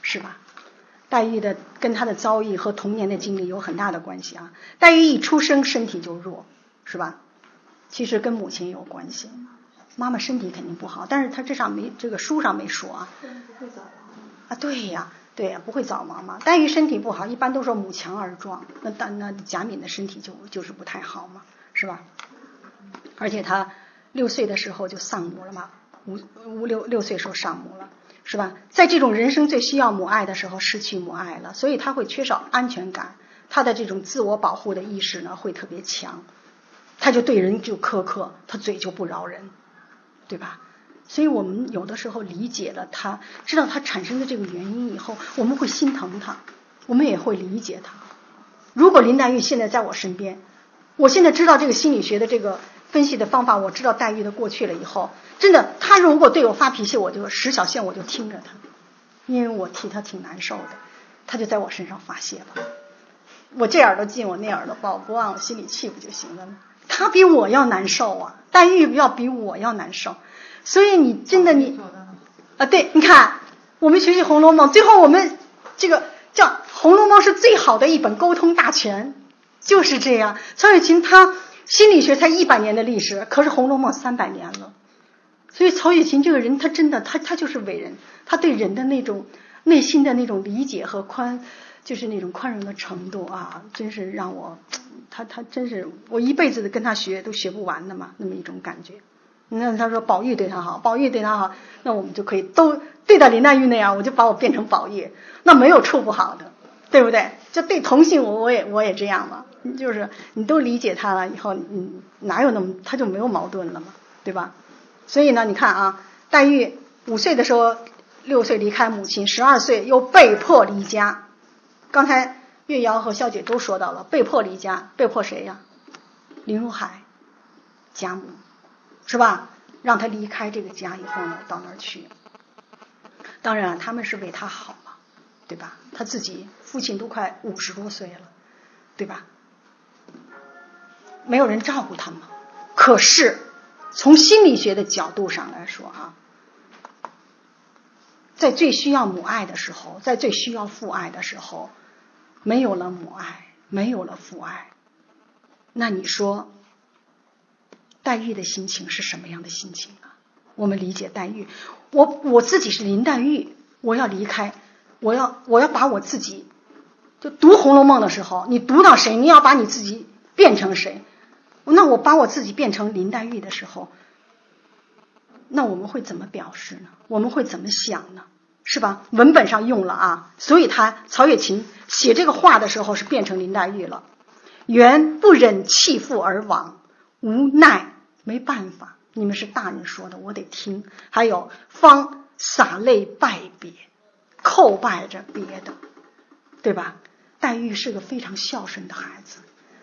S1: 是吧？黛玉的跟她的遭遇和童年的经历有很大的关系啊。黛玉一出生身体就弱，是吧？其实跟母亲有关系，妈妈身体肯定不好，但是她这上没这个书上没说啊。
S2: 不会早亡
S1: 啊，对呀，对呀，不会早亡嘛。黛玉身体不好，一般都说母强而壮，那但那贾敏的身体就就是不太好嘛，是吧？而且她六岁的时候就丧母了嘛，五五六六岁时候丧母了，是吧？在这种人生最需要母爱的时候失去母爱了，所以她会缺少安全感，她的这种自我保护的意识呢会特别强。他就对人就苛刻，他嘴就不饶人，对吧？所以我们有的时候理解了他，知道他产生的这个原因以后，我们会心疼他，我们也会理解他。如果林黛玉现在在我身边，我现在知道这个心理学的这个分析的方法，我知道黛玉的过去了以后，真的，他如果对我发脾气，我就石小线我就听着他，因为我替他挺难受的，他就在我身上发泄吧。我这耳朵进，我那耳朵爆，不往我心里去不就行了吗？他比我要难受啊，黛玉要比我要难受，所以你真的你啊，对，你看我们学习《红楼梦》，最后我们这个叫《红楼梦》是最好的一本沟通大全，就是这样。曹雪芹他心理学才一百年的历史，可是《红楼梦》三百年了，所以曹雪芹这个人他真的他他就是伟人，他对人的那种内心的那种理解和宽。就是那种宽容的程度啊，真是让我，他他真是我一辈子的跟他学都学不完的嘛，那么一种感觉。那他说宝玉对他好，宝玉对他好，那我们就可以都对待林黛玉那样，我就把我变成宝玉，那没有处不好的，对不对？就对同性我我也我也这样嘛，就是你都理解他了以后，你哪有那么他就没有矛盾了嘛，对吧？所以呢，你看啊，黛玉五岁的时候，六岁离开母亲，十二岁又被迫离家。刚才月瑶和肖姐都说到了，被迫离家，被迫谁呀？林如海，家母，是吧？让他离开这个家以后呢，到那儿去。当然，他们是为他好嘛，对吧？他自己父亲都快五十多岁了，对吧？没有人照顾他嘛。可是从心理学的角度上来说啊，在最需要母爱的时候，在最需要父爱的时候。没有了母爱，没有了父爱，那你说黛玉的心情是什么样的心情啊？我们理解黛玉，我我自己是林黛玉，我要离开，我要我要把我自己，就读《红楼梦》的时候，你读到谁，你要把你自己变成谁？那我把我自己变成林黛玉的时候，那我们会怎么表示呢？我们会怎么想呢？是吧？文本上用了啊，所以他曹雪芹写这个话的时候是变成林黛玉了。原不忍弃父而亡，无奈没办法。你们是大人说的，我得听。还有方洒泪拜别，叩拜着别的，对吧？黛玉是个非常孝顺的孩子，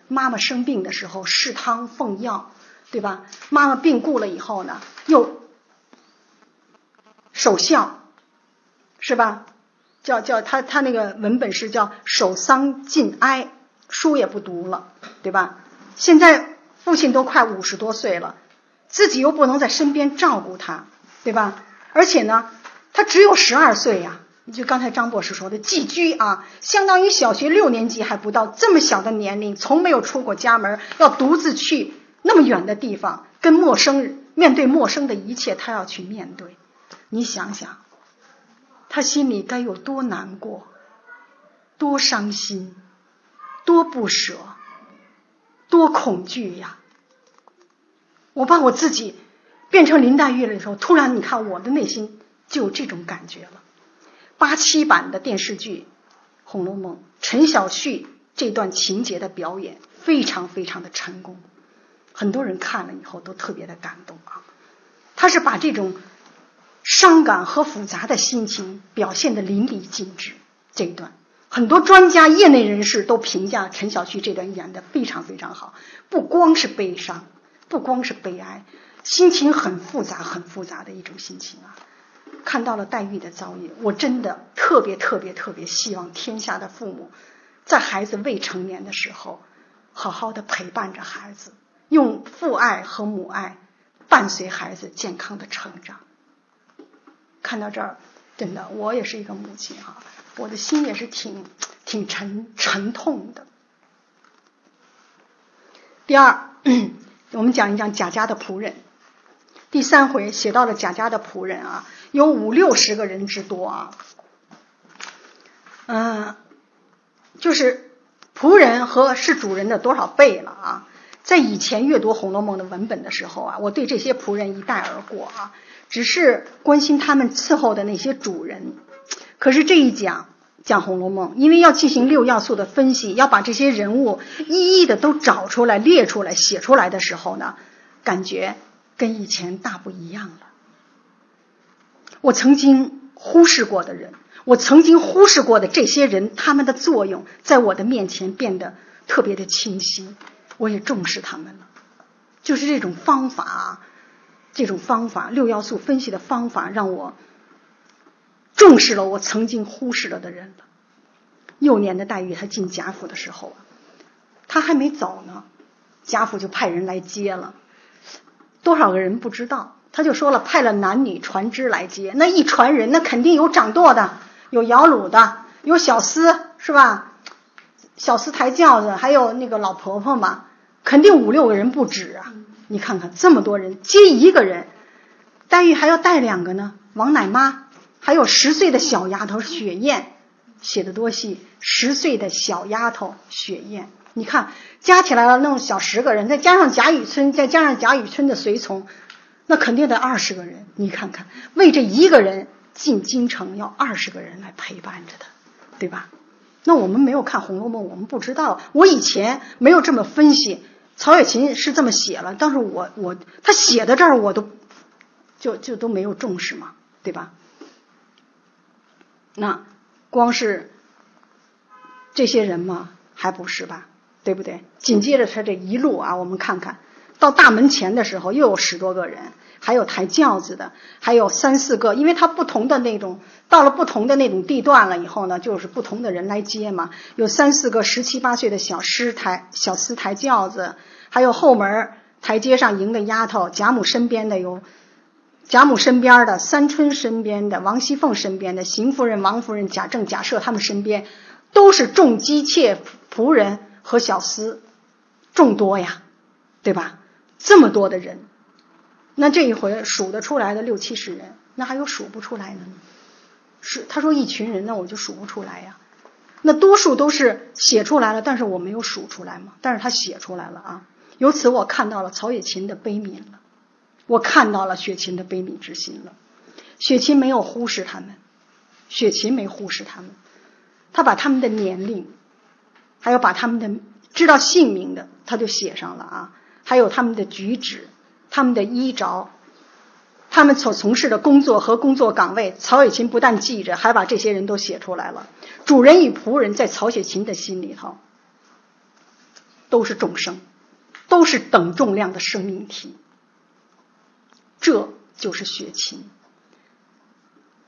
S1: 妈妈生病的时候侍汤奉药，对吧？妈妈病故了以后呢，又守孝。是吧？叫叫他他那个文本是叫守丧尽哀，书也不读了，对吧？现在父亲都快五十多岁了，自己又不能在身边照顾他，对吧？而且呢，他只有十二岁呀。就刚才张博士说的寄居啊，相当于小学六年级还不到，这么小的年龄，从没有出过家门，要独自去那么远的地方，跟陌生人面对陌生的一切，他要去面对。你想想。他心里该有多难过，多伤心，多不舍，多恐惧呀！我把我自己变成林黛玉的时候，突然你看我的内心就有这种感觉了。八七版的电视剧《红楼梦》，陈小旭这段情节的表演非常非常的成功，很多人看了以后都特别的感动啊。他是把这种。伤感和复杂的心情表现的淋漓尽致。这一段，很多专家、业内人士都评价陈小旭这段演的非常非常好。不光是悲伤，不光是悲哀，心情很复杂、很复杂的一种心情啊！看到了黛玉的遭遇，我真的特别特别特别希望天下的父母，在孩子未成年的时候，好好的陪伴着孩子，用父爱和母爱伴随孩子健康的成长。看到这儿，真的，我也是一个母亲哈，我的心也是挺挺沉沉痛的。第二，我们讲一讲贾家的仆人。第三回写到了贾家的仆人啊，有五六十个人之多啊。嗯，就是仆人和是主人的多少倍了啊？在以前阅读《红楼梦》的文本的时候啊，我对这些仆人一带而过啊。只是关心他们伺候的那些主人，可是这一讲讲《红楼梦》，因为要进行六要素的分析，要把这些人物一一的都找出来、列出来、写出来的时候呢，感觉跟以前大不一样了。我曾经忽视过的人，我曾经忽视过的这些人，他们的作用在我的面前变得特别的清晰，我也重视他们了。就是这种方法。这种方法，六要素分析的方法，让我重视了我曾经忽视了的人了。幼年的黛玉，她进贾府的时候，她还没走呢，贾府就派人来接了，多少个人不知道，他就说了，派了男女船只来接。那一船人，那肯定有掌舵的，有摇橹的，有小厮，是吧？小厮抬轿子，还有那个老婆婆嘛，肯定五六个人不止啊。你看看这么多人接一个人，黛玉还要带两个呢，王奶妈，还有十岁的小丫头雪雁，写的多细，十岁的小丫头雪雁。你看，加起来了那么小十个人，再加上贾雨村，再加上贾雨村的随从，那肯定得二十个人。你看看，为这一个人进京城，要二十个人来陪伴着他，对吧？那我们没有看《红楼梦》，我们不知道。我以前没有这么分析，曹雪芹是这么写了，但是我我他写到这儿，我都就就都没有重视嘛，对吧？那光是这些人嘛，还不是吧？对不对？紧接着他这一路啊，我们看看到大门前的时候，又有十多个人，还有抬轿子的，还有三四个，因为他不同的那种，到了不同的那种地段了以后呢，就是不同的人来接嘛。有三四个十七八岁的小师抬小厮抬轿子，还有后门台阶上迎的丫头，贾母身边的有贾母身边的三春身边的王熙凤身边的邢夫人、王夫人、贾政、贾赦他们身边都是众姬妾仆人。和小厮众多呀，对吧？这么多的人，那这一回数得出来的六七十人，那还有数不出来的呢？是他说一群人，那我就数不出来呀。那多数都是写出来了，但是我没有数出来嘛。但是他写出来了啊。由此我看到了曹雪芹的悲悯了，我看到了雪芹的悲悯之心了。雪芹没有忽视他们，雪芹没忽视他们，他把他们的年龄。还有把他们的知道姓名的，他就写上了啊。还有他们的举止、他们的衣着、他们所从事的工作和工作岗位，曹雪芹不但记着，还把这些人都写出来了。主人与仆人在曹雪芹的心里头都是众生，都是等重量的生命体。这就是雪芹，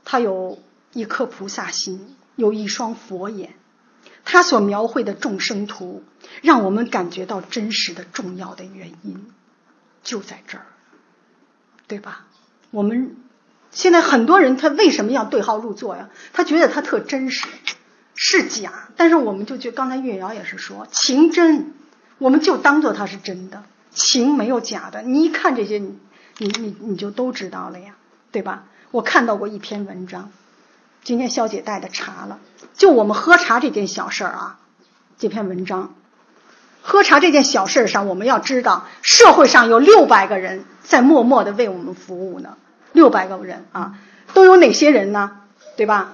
S1: 他有一颗菩萨心，有一双佛眼。他所描绘的众生图，让我们感觉到真实的重要的原因就在这儿，对吧？我们现在很多人他为什么要对号入座呀？他觉得他特真实，是假，但是我们就觉刚才月瑶也是说情真，我们就当做它是真的，情没有假的。你一看这些，你你你你就都知道了呀，对吧？我看到过一篇文章。今天肖姐带的茶了，就我们喝茶这件小事儿啊，这篇文章，喝茶这件小事上，我们要知道，社会上有六百个人在默默的为我们服务呢，六百个人啊，都有哪些人呢？对吧？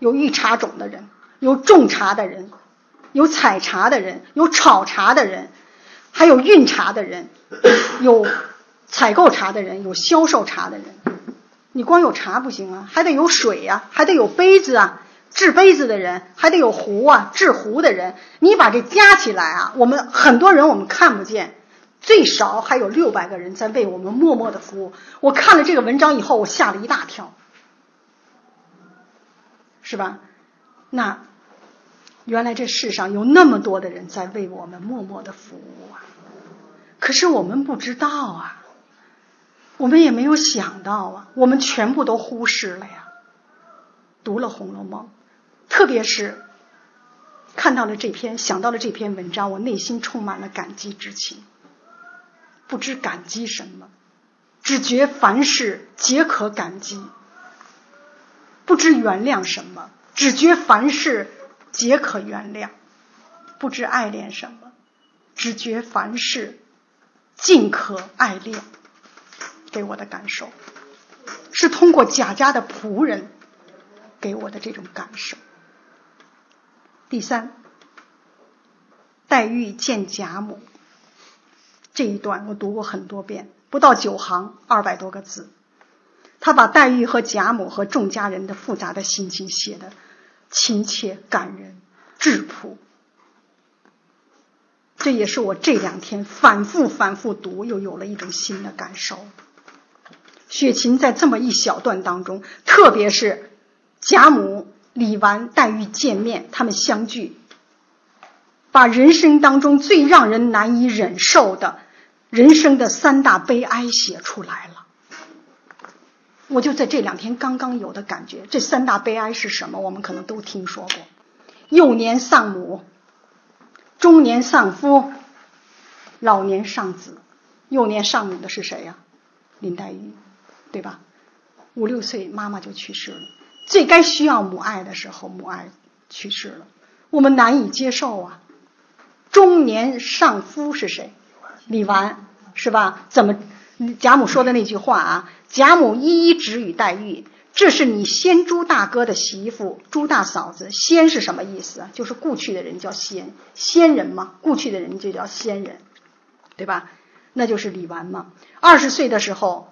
S1: 有育茶种的人，有种茶的人，有采茶的人，有炒茶的人，还有运茶的人，有采购茶的人，有销售茶的人。你光有茶不行啊，还得有水呀，还得有杯子啊，制杯子的人还得有壶啊，制壶的人，你把这加起来啊，我们很多人我们看不见，最少还有六百个人在为我们默默的服务。我看了这个文章以后，我吓了一大跳，是吧？那原来这世上有那么多的人在为我们默默的服务啊，可是我们不知道啊。我们也没有想到啊，我们全部都忽视了呀。读了《红楼梦》，特别是看到了这篇，想到了这篇文章，我内心充满了感激之情。不知感激什么，只觉凡事皆可感激；不知原谅什么，只觉凡事皆可原谅；不知爱恋什么，只觉凡事尽可爱恋。给我的感受是通过贾家的仆人给我的这种感受。第三，黛玉见贾母这一段我读过很多遍，不到九行，二百多个字。他把黛玉和贾母和众家人的复杂的心情写的亲切、感人、质朴。这也是我这两天反复反复读，又有了一种新的感受。雪芹在这么一小段当中，特别是贾母、李纨、黛玉见面，他们相聚，把人生当中最让人难以忍受的人生的三大悲哀写出来了。我就在这两天刚刚有的感觉，这三大悲哀是什么？我们可能都听说过：幼年丧母，中年丧夫，老年丧子。幼年丧母的是谁呀？林黛玉，对吧？五六岁妈妈就去世了，最该需要母爱的时候，母爱去世了，我们难以接受啊。中年丧夫是谁？李纨是吧？怎么贾母说的那句话啊？贾母一一指与黛玉：“这是你先朱大哥的媳妇，朱大嫂子。先是什么意思？就是故去的人叫先，先人嘛，故去的人就叫先人，对吧？那就是李纨嘛。二十岁的时候，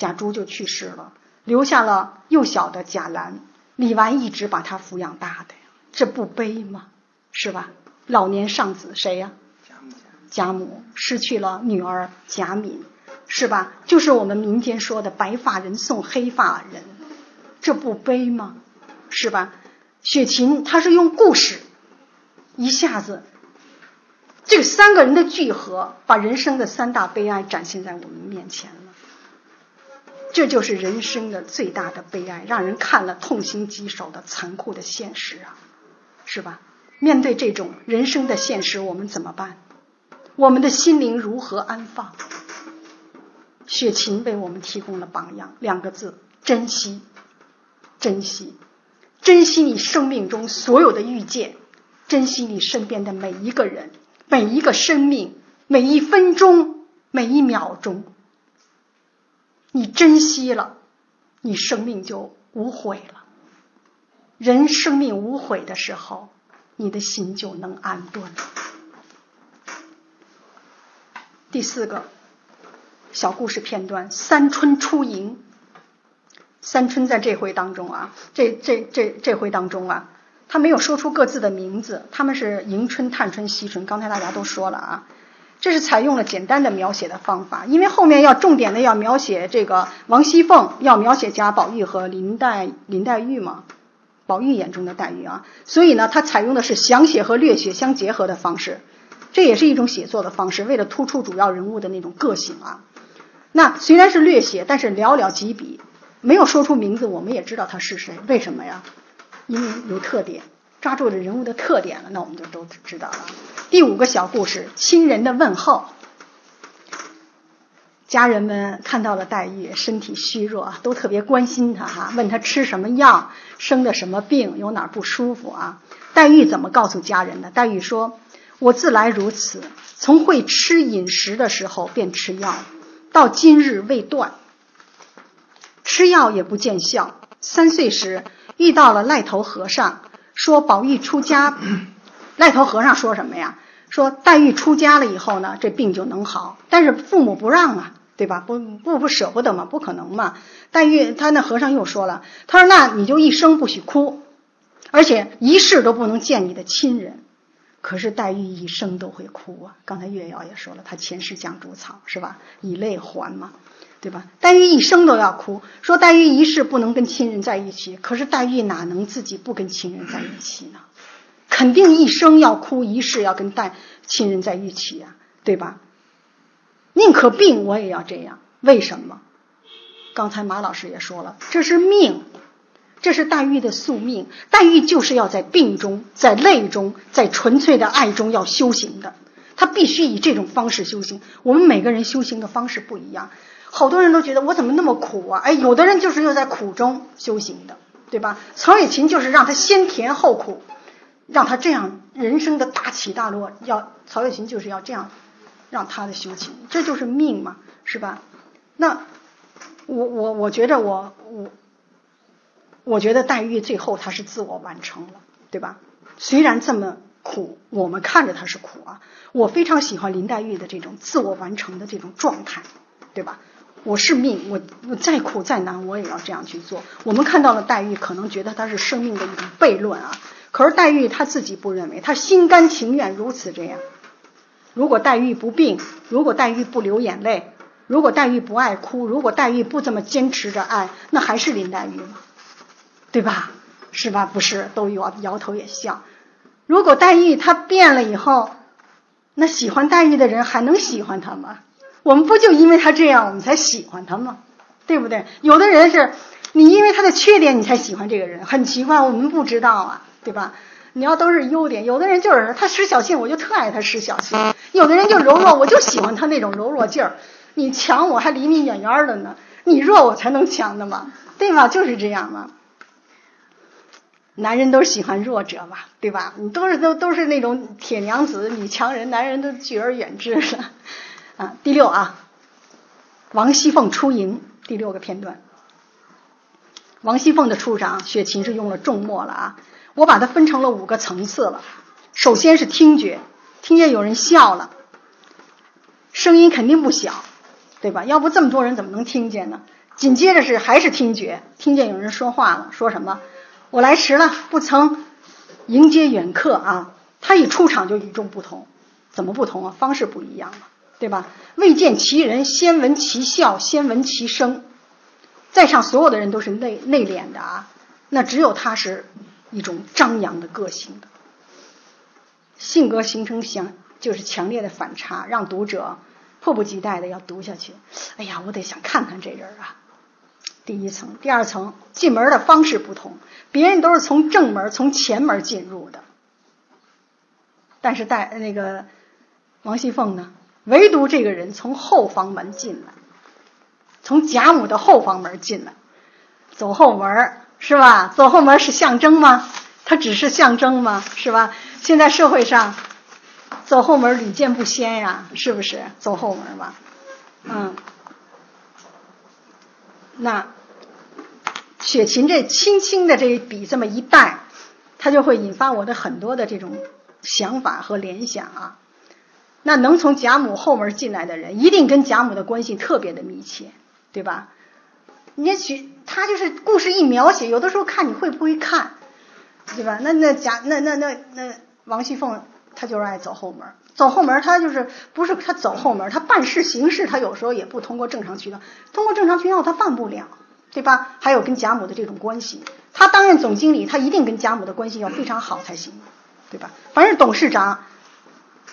S1: 贾珠就去世了，留下了幼小的贾兰。李纨一直把他抚养大的呀，这不悲吗？是吧？”老年丧子谁呀？
S3: 贾母。
S1: 贾母失去了女儿贾敏，是吧？就是我们民间说的“白发人送黑发人”，这不悲吗？是吧？雪琴她是用故事一下子，这三个人的聚合，把人生的三大悲哀展现在我们面前了。这就是人生的最大的悲哀，让人看了痛心疾首的残酷的现实啊，是吧？面对这种人生的现实，我们怎么办？我们的心灵如何安放？雪琴为我们提供了榜样，两个字：珍惜。珍惜，珍惜你生命中所有的遇见，珍惜你身边的每一个人、每一个生命、每一分钟、每一秒钟。你珍惜了，你生命就无悔了。人生命无悔的时候。你的心就能安顿。第四个小故事片段：三春出营。三春在这回当中啊，这这这这回当中啊，他没有说出各自的名字，他们是迎春、探春、惜春。刚才大家都说了啊，这是采用了简单的描写的方法，因为后面要重点的要描写这个王熙凤，要描写贾宝玉和林黛林黛玉嘛。宝玉眼中的黛玉啊，所以呢，他采用的是详写和略写相结合的方式，这也是一种写作的方式，为了突出主要人物的那种个性啊。那虽然是略写，但是寥寥几笔，没有说出名字，我们也知道他是谁。为什么呀？因为有特点，抓住了人物的特点了，那我们就都知道了。第五个小故事，亲人的问候。家人们看到了黛玉身体虚弱，都特别关心她哈，问她吃什么药，生的什么病，有哪不舒服啊？黛玉怎么告诉家人的？黛玉说：“我自来如此，从会吃饮食的时候便吃药，到今日未断。吃药也不见效。三岁时遇到了赖头和尚，说宝玉出家。赖头和尚说什么呀？说黛玉出家了以后呢，这病就能好，但是父母不让啊。”对吧？不不不舍不得嘛，不可能嘛。黛玉他那和尚又说了，他说：“那你就一生不许哭，而且一世都不能见你的亲人。”可是黛玉一生都会哭啊。刚才月瑶也说了，她前世降烛草是吧？以泪还嘛，对吧？黛玉一生都要哭，说黛玉一世不能跟亲人在一起，可是黛玉哪能自己不跟亲人在一起呢？肯定一生要哭，一世要跟黛亲人在一起呀，对吧？宁可病，我也要这样。为什么？刚才马老师也说了，这是命，这是黛玉的宿命。黛玉就是要在病中、在泪中、在纯粹的爱中要修行的。她必须以这种方式修行。我们每个人修行的方式不一样，好多人都觉得我怎么那么苦啊？哎，有的人就是要在苦中修行的，对吧？曹雪芹就是让他先甜后苦，让他这样人生的大起大落。要曹雪芹就是要这样。让他的修行，这就是命嘛，是吧？那我我我觉得我我我觉得黛玉最后她是自我完成了，对吧？虽然这么苦，我们看着她是苦啊。我非常喜欢林黛玉的这种自我完成的这种状态，对吧？我是命，我我再苦再难，我也要这样去做。我们看到了黛玉，可能觉得她是生命的一种悖论啊。可是黛玉她自己不认为，她心甘情愿如此这样。如果黛玉不病，如果黛玉不流眼泪，如果黛玉不爱哭，如果黛玉不这么坚持着爱，那还是林黛玉吗？对吧？是吧？不是，都摇摇头也笑。如果黛玉她变了以后，那喜欢黛玉的人还能喜欢她吗？我们不就因为他这样，我们才喜欢他吗？对不对？有的人是你因为他的缺点，你才喜欢这个人，很奇怪，我们不知道啊，对吧？你要都是优点，有的人就是他使小性，我就特爱他使小性；有的人就柔弱，我就喜欢他那种柔弱劲儿。你强我还离你远远的呢，你弱我才能强的嘛，对吧？就是这样嘛。男人都喜欢弱者嘛，对吧？你都是都都是那种铁娘子、女强人，男人都拒而远之了。啊，第六啊，王熙凤出营第六个片段。王熙凤的出场，雪琴是用了重墨了啊。我把它分成了五个层次了。首先是听觉，听见有人笑了，声音肯定不小，对吧？要不这么多人怎么能听见呢？紧接着是还是听觉，听见有人说话了，说什么？我来迟了，不曾迎接远客啊。他一出场就与众不同，怎么不同啊？方式不一样嘛，对吧？未见其人，先闻其笑，先闻其声。在场所有的人都是内内敛的啊，那只有他是一种张扬的个性的，性格形成强就是强烈的反差，让读者迫不及待的要读下去。哎呀，我得想看看这人啊。第一层，第二层进门的方式不同，别人都是从正门从前门进入的，但是带那个王熙凤呢，唯独这个人从后房门进来。从贾母的后房门进来，走后门是吧？走后门是象征吗？它只是象征吗？是吧？现在社会上走后门屡见不鲜呀，是不是？走后门嘛，嗯。那雪琴这轻轻的这一笔这么一带，它就会引发我的很多的这种想法和联想啊。那能从贾母后门进来的人，一定跟贾母的关系特别的密切。对吧？你许他就是故事一描写，有的时候看你会不会看，对吧？那那贾那那那那王熙凤，她就是爱走后门，走后门，她就是不是她走后门，她办事行事，她有时候也不通过正常渠道，通过正常渠道她办不了，对吧？还有跟贾母的这种关系，她担任总经理，她一定跟贾母的关系要非常好才行，对吧？反正董事长。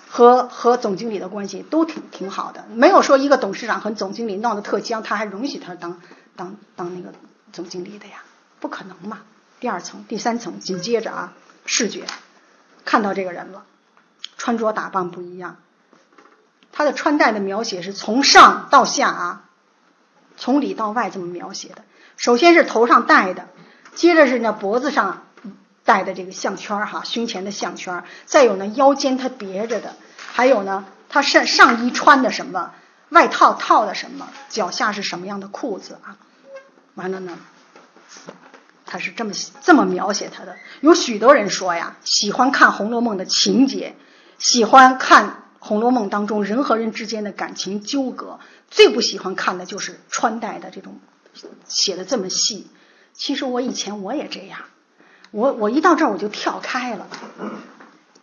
S1: 和和总经理的关系都挺挺好的，没有说一个董事长和总经理闹得特僵，他还容许他当当当那个总经理的呀？不可能嘛！第二层、第三层，紧接着啊，视觉看到这个人了，穿着打扮不一样，他的穿戴的描写是从上到下啊，从里到外这么描写的。首先是头上戴的，接着是那脖子上。戴的这个项圈哈，胸前的项圈再有呢腰间它别着的，还有呢他上上衣穿的什么，外套套的什么，脚下是什么样的裤子啊？完了呢，他是这么这么描写他的。有许多人说呀，喜欢看《红楼梦》的情节，喜欢看《红楼梦》当中人和人之间的感情纠葛，最不喜欢看的就是穿戴的这种写的这么细。其实我以前我也这样。我我一到这儿我就跳开了，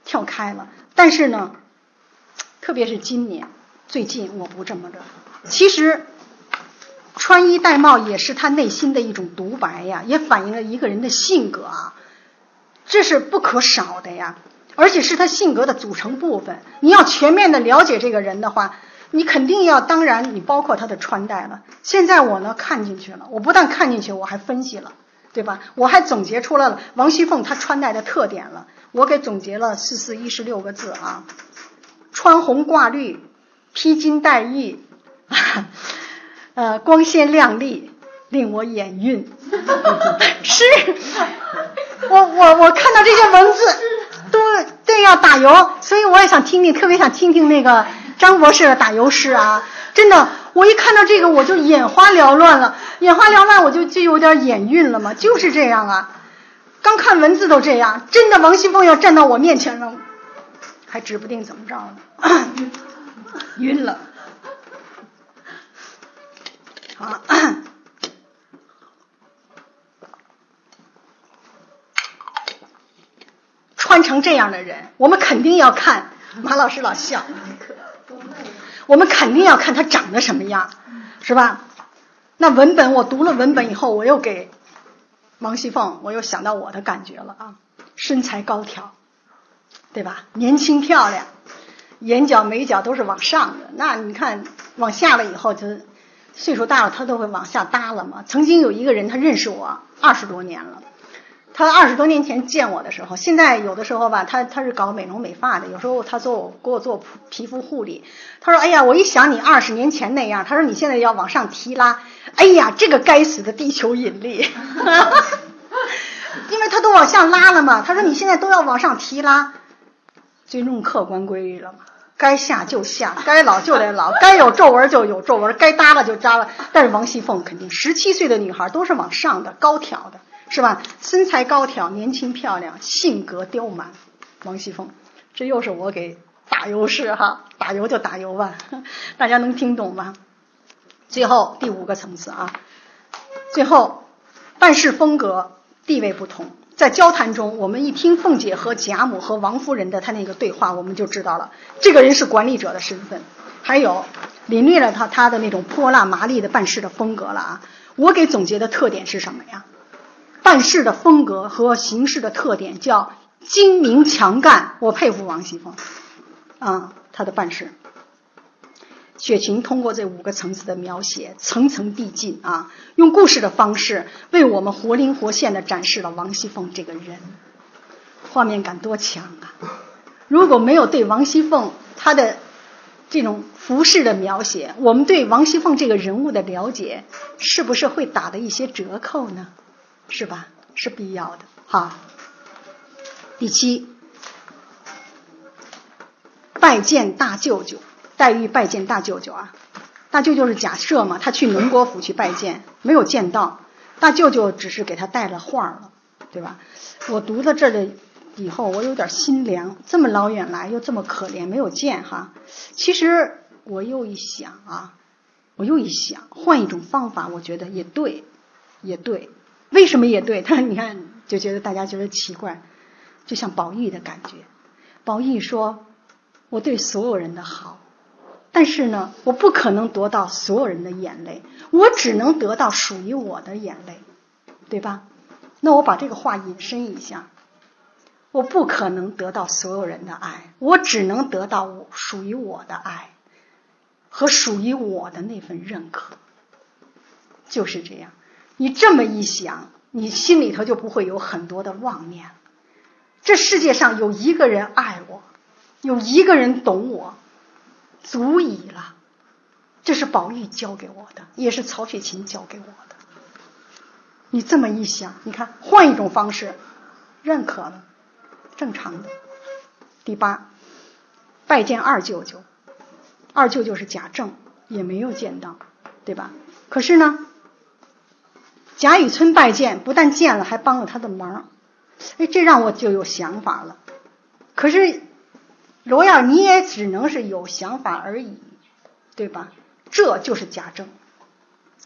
S1: 跳开了。但是呢，特别是今年最近我不这么着。其实穿衣戴帽也是他内心的一种独白呀，也反映了一个人的性格啊，这是不可少的呀，而且是他性格的组成部分。你要全面的了解这个人的话，你肯定要，当然你包括他的穿戴了。现在我呢看进去了，我不但看进去，我还分析了。对吧？我还总结出来了王熙凤她穿戴的特点了，我给总结了四四一十六个字啊：穿红挂绿，披金戴玉，呃，光鲜亮丽，令我眼晕。是，我我我看到这些文字都对要打油，所以我也想听听，特别想听听那个张博士的打油诗啊！真的，我一看到这个我就眼花缭乱了。眼花缭乱，我就就有点眼晕了嘛，就是这样啊。刚看文字都这样，真的王熙凤要站到我面前了，还指不定怎么着呢，晕了。好，穿成这样的人，我们肯定要看。马老师老笑，我们肯定要看她长得什么样，是吧？那文本我读了文本以后，我又给王熙凤，我又想到我的感觉了啊，身材高挑，对吧？年轻漂亮，眼角眉角都是往上的。那你看往下了以后，就岁数大了，他都会往下耷了嘛。曾经有一个人，他认识我二十多年了。他二十多年前见我的时候，现在有的时候吧，他他是搞美容美发的，有时候他做我给我做皮肤护理。他说：“哎呀，我一想你二十年前那样，他说你现在要往上提拉，哎呀，这个该死的地球引力，因为他都往下拉了嘛。他说你现在都要往上提拉，尊重客观规律了嘛，该下就下，该老就得老，该有皱纹就有皱纹，该耷拉就耷拉。但是王熙凤肯定十七岁的女孩都是往上的，高挑的。”是吧？身材高挑，年轻漂亮，性格刁蛮，王熙凤，这又是我给打优势哈，打油就打油吧，大家能听懂吗？最后第五个层次啊，最后办事风格地位不同，在交谈中，我们一听凤姐和贾母和王夫人的他那个对话，我们就知道了，这个人是管理者的身份，还有领略了他他的那种泼辣麻利的办事的风格了啊。我给总结的特点是什么呀？办事的风格和行事的特点叫精明强干，我佩服王熙凤啊，她的办事。雪晴通过这五个层次的描写，层层递进啊，用故事的方式为我们活灵活现的展示了王熙凤这个人，画面感多强啊！如果没有对王熙凤她的这种服饰的描写，我们对王熙凤这个人物的了解，是不是会打的一些折扣呢？是吧？是必要的。好，第七，拜见大舅舅。黛玉拜见大舅舅啊，大舅舅是贾赦嘛，他去宁国府去拜见，没有见到大舅舅，只是给他带了话了，对吧？我读到这里以后，我有点心凉，这么老远来又这么可怜，没有见哈。其实我又一想啊，我又一想，换一种方法，我觉得也对，也对。为什么也对？他你看就觉得大家觉得奇怪，就像宝玉的感觉。宝玉说：“我对所有人的好，但是呢，我不可能得到所有人的眼泪，我只能得到属于我的眼泪，对吧？那我把这个话引申一下，我不可能得到所有人的爱，我只能得到属于我的爱和属于我的那份认可，就是这样。”你这么一想，你心里头就不会有很多的妄念。这世界上有一个人爱我，有一个人懂我，足以了。这是宝玉教给我的，也是曹雪芹教给我的。你这么一想，你看换一种方式，认可了，正常的。第八，拜见二舅舅，二舅舅是贾政，也没有见到，对吧？可是呢？贾雨村拜见，不但见了，还帮了他的忙，哎，这让我就有想法了。可是罗样你也只能是有想法而已，对吧？这就是贾政，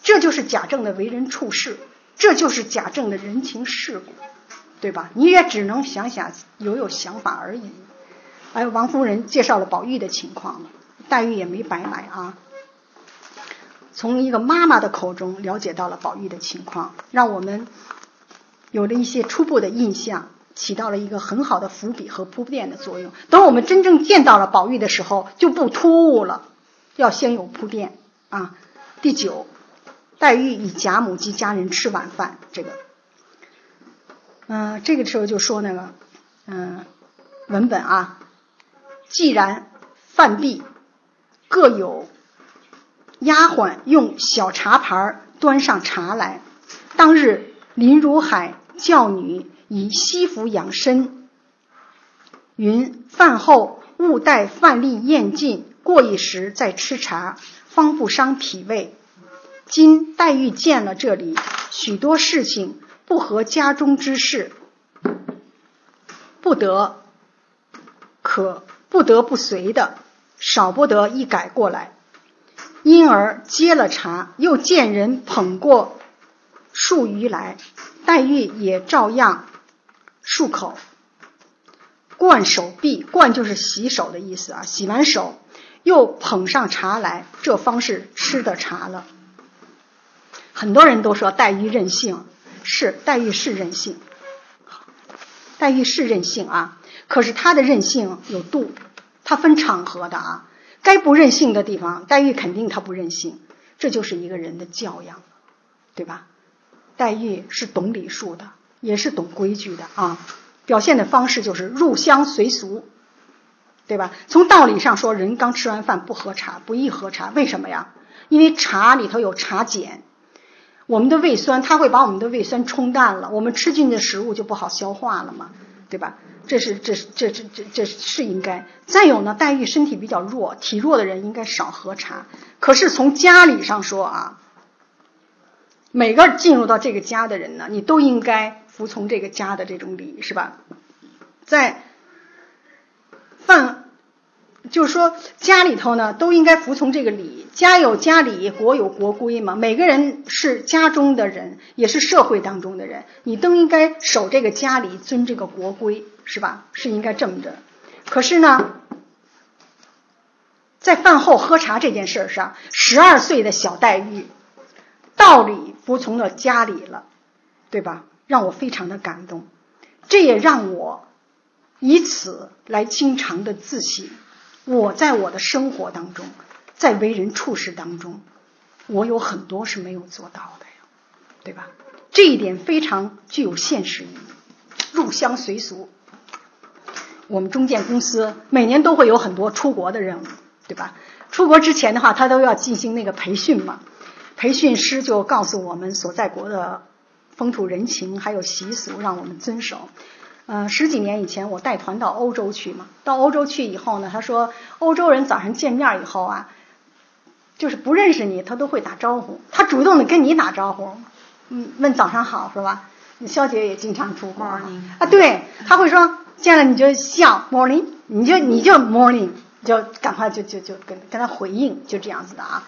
S1: 这就是贾政的为人处事，这就是贾政的人情世故，对吧？你也只能想想有有想法而已。哎，王夫人介绍了宝玉的情况了，黛玉也没白来啊。从一个妈妈的口中了解到了宝玉的情况，让我们有了一些初步的印象，起到了一个很好的伏笔和铺垫的作用。等我们真正见到了宝玉的时候，就不突兀了，要先有铺垫啊。第九，黛玉与贾母及家人吃晚饭，这个，嗯，这个时候就说那个，嗯，文本啊，既然饭毕，各有。丫鬟用小茶盘端上茶来。当日林如海教女以西服养身，云饭后勿待饭粒咽尽，过一时再吃茶，方不伤脾胃。今黛玉见了这里许多事情不合家中之事，不得可不得不随的，少不得一改过来。因而接了茶，又见人捧过漱盂来，黛玉也照样漱口，灌手臂，灌就是洗手的意思啊。洗完手，又捧上茶来，这方是吃的茶了。很多人都说黛玉任性，是黛玉是任性，黛玉是任性啊。可是他的任性有度，他分场合的啊。该不任性的地方，黛玉肯定他不任性，这就是一个人的教养，对吧？黛玉是懂礼数的，也是懂规矩的啊。表现的方式就是入乡随俗，对吧？从道理上说，人刚吃完饭不喝茶，不宜喝茶，为什么呀？因为茶里头有茶碱，我们的胃酸，它会把我们的胃酸冲淡了，我们吃进去的食物就不好消化了嘛，对吧？这是这是这这这这是应该。再有呢，黛玉身体比较弱，体弱的人应该少喝茶。可是从家里上说啊，每个进入到这个家的人呢，你都应该服从这个家的这种礼，是吧？在饭。就是说，家里头呢都应该服从这个礼，家有家礼，国有国规嘛。每个人是家中的人，也是社会当中的人，你都应该守这个家礼，遵这个国规，是吧？是应该这么着。可是呢，在饭后喝茶这件事上，十二岁的小黛玉，道理服从了家里了，对吧？让我非常的感动，这也让我以此来经常的自省。我在我的生活当中，在为人处事当中，我有很多是没有做到的呀，对吧？这一点非常具有现实意义。入乡随俗，我们中建公司每年都会有很多出国的任务，对吧？出国之前的话，他都要进行那个培训嘛。培训师就告诉我们所在国的风土人情还有习俗，让我们遵守。呃，十几年以前我带团到欧洲去嘛，到欧洲去以后呢，他说欧洲人早上见面以后啊，就是不认识你，他都会打招呼，他主动的跟你打招呼，嗯，问早上好是吧？肖姐也经常出国啊，对，他会说见了你就笑 morning，你就你就 morning，就赶快就就就跟跟他回应，就这样子的啊。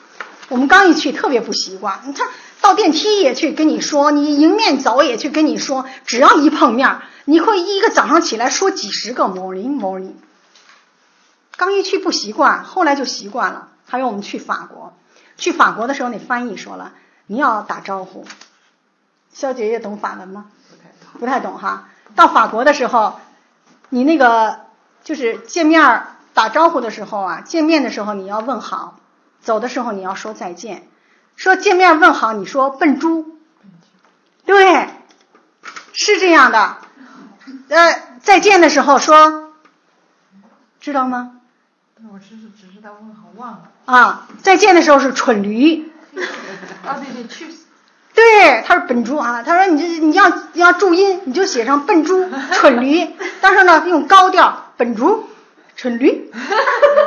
S1: 我们刚一去特别不习惯，你看到电梯也去跟你说，你迎面走也去跟你说，只要一碰面。你会一个早上起来说几十个 morning morning，刚一去不习惯，后来就习惯了。还有我们去法国，去法国的时候，那翻译说了，你要打招呼。肖姐姐懂法文吗？不太懂，不太懂哈。到法国的时候，你那个就是见面打招呼的时候啊，见面的时候你要问好，走的时候你要说再见。说见面问好，你说笨猪，对，是这样的。呃，再见的时候说，知道吗？
S6: 我只是只是在问好忘了。
S1: 啊，再见的时候是蠢驴。
S6: 啊对对，去死。
S1: 对，他是笨猪啊。他说你这你要要注音，你就写上笨猪、蠢驴。但是呢，用高调，笨猪、蠢驴。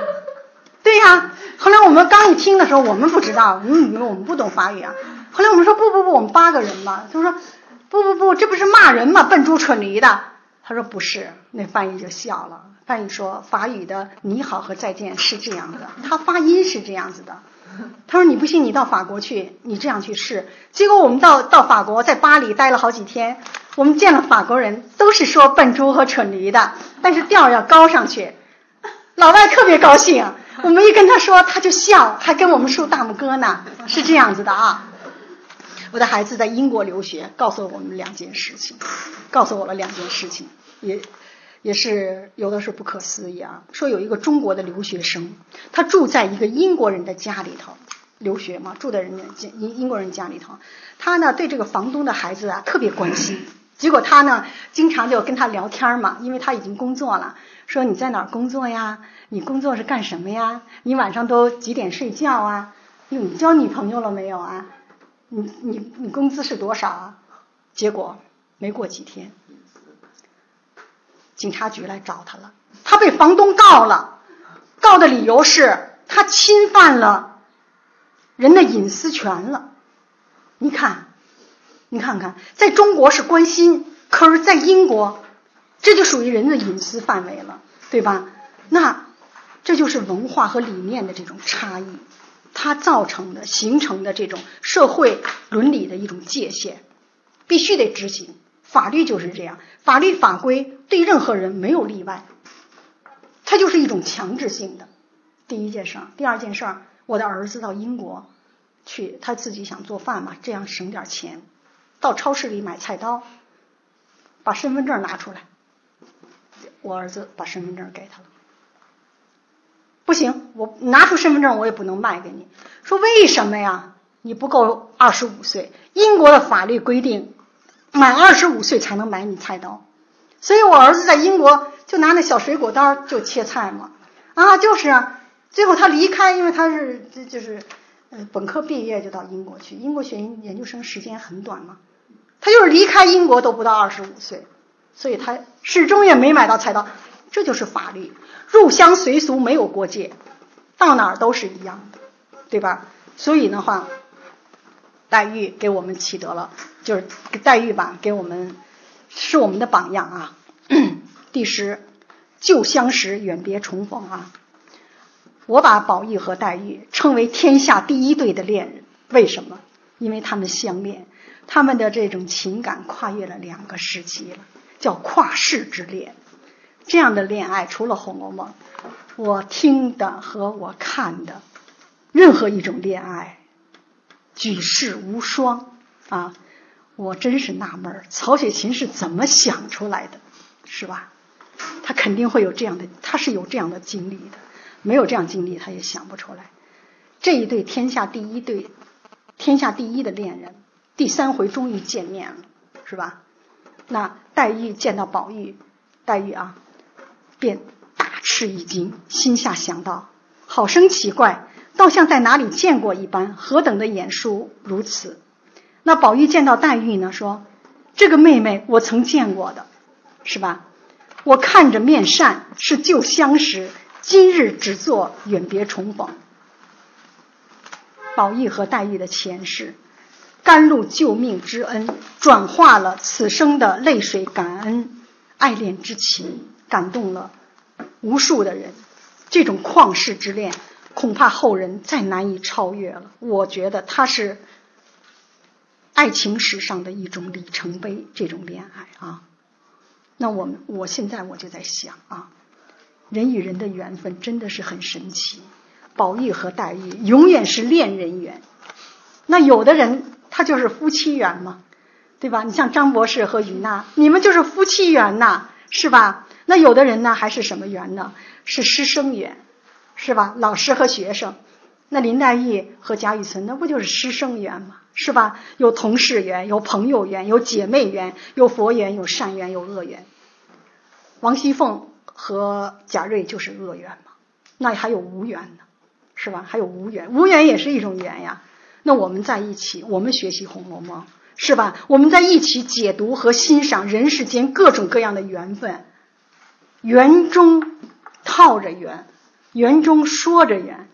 S1: 对呀，后来我们刚一听的时候，我们不知道，嗯，我们不懂法语啊。后来我们说不不不，我们八个人嘛，他说不不不，这不是骂人吗？笨猪、蠢驴的。他说不是，那翻译就笑了。翻译说法语的你好和再见是这样的，他发音是这样子的。他说你不信，你到法国去，你这样去试。结果我们到到法国，在巴黎待了好几天，我们见了法国人，都是说笨猪和蠢驴的，但是调要高上去。老外特别高兴，我们一跟他说，他就笑，还跟我们竖大拇哥呢，是这样子的啊。我的孩子在英国留学，告诉我们两件事情，告诉我了两件事情，也也是有的是不可思议啊。说有一个中国的留学生，他住在一个英国人的家里头留学嘛，住在人家英英国人家里头，他呢对这个房东的孩子啊特别关心，结果他呢经常就跟他聊天嘛，因为他已经工作了，说你在哪儿工作呀？你工作是干什么呀？你晚上都几点睡觉啊？你交女朋友了没有啊？你你你工资是多少啊？结果没过几天，警察局来找他了。他被房东告了，告的理由是他侵犯了人的隐私权了。你看，你看看，在中国是关心，可是在英国，这就属于人的隐私范围了，对吧？那这就是文化和理念的这种差异。它造成的、形成的这种社会伦理的一种界限，必须得执行。法律就是这样，法律法规对任何人没有例外，它就是一种强制性的。第一件事儿，第二件事儿，我的儿子到英国去，他自己想做饭嘛，这样省点钱。到超市里买菜刀，把身份证拿出来，我儿子把身份证给他了。不行，我拿出身份证，我也不能卖给你。说为什么呀？你不够二十五岁，英国的法律规定，满二十五岁才能买你菜刀。所以我儿子在英国就拿那小水果刀就切菜嘛，啊，就是啊。最后他离开，因为他是就就是呃本科毕业就到英国去，英国学研究生时间很短嘛，他就是离开英国都不到二十五岁，所以他始终也没买到菜刀。这就是法律，入乡随俗没有国界，到哪儿都是一样的，对吧？所以的话，黛玉给我们启得了，就是黛玉吧，给我们是我们的榜样啊。第十，旧相识，远别重逢啊。我把宝玉和黛玉称为天下第一对的恋人，为什么？因为他们相恋，他们的这种情感跨越了两个世纪了，叫跨世之恋。这样的恋爱，除了《红楼梦》，我听的和我看的，任何一种恋爱，举世无双啊！我真是纳闷曹雪芹是怎么想出来的，是吧？他肯定会有这样的，他是有这样的经历的。没有这样经历，他也想不出来。这一对天下第一对，天下第一的恋人，第三回终于见面了，是吧？那黛玉见到宝玉，黛玉啊，便大吃一惊，心下想到：好生奇怪，倒像在哪里见过一般，何等的眼熟如此？那宝玉见到黛玉呢，说：“这个妹妹我曾见过的，是吧？我看着面善，是旧相识。”今日只做远别重逢。宝玉和黛玉的前世，甘露救命之恩，转化了此生的泪水感恩、爱恋之情，感动了无数的人。这种旷世之恋，恐怕后人再难以超越了。我觉得他是爱情史上的一种里程碑。这种恋爱啊，那我们我现在我就在想啊。人与人的缘分真的是很神奇，宝玉和黛玉永远是恋人缘。那有的人他就是夫妻缘嘛，对吧？你像张博士和于娜，你们就是夫妻缘呐，是吧？那有的人呢，还是什么缘呢？是师生缘，是吧？老师和学生。那林黛玉和贾雨村，那不就是师生缘吗？是吧？有同事缘，有朋友缘，有姐妹缘，有佛缘，有善缘，有恶缘。王熙凤。和贾瑞就是恶缘嘛，那还有无缘呢，是吧？还有无缘，无缘也是一种缘呀。那我们在一起，我们学习《红楼梦》，是吧？我们在一起解读和欣赏人世间各种各样的缘分，缘中套着缘，缘中说着缘。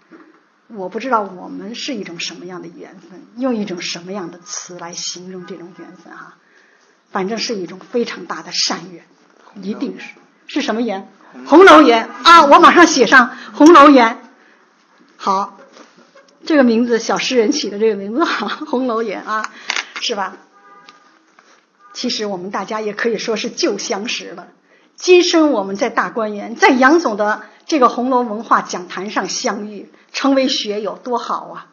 S1: 我不知道我们是一种什么样的缘分，用一种什么样的词来形容这种缘分啊？反正是一种非常大的善缘，一定是。是什么缘？红楼缘啊！我马上写上红楼缘。好，这个名字小诗人起的这个名字好，红楼缘啊，是吧？其实我们大家也可以说是旧相识了。今生我们在大观园，在杨总的这个红楼文化讲坛上相遇，成为学友，多好啊！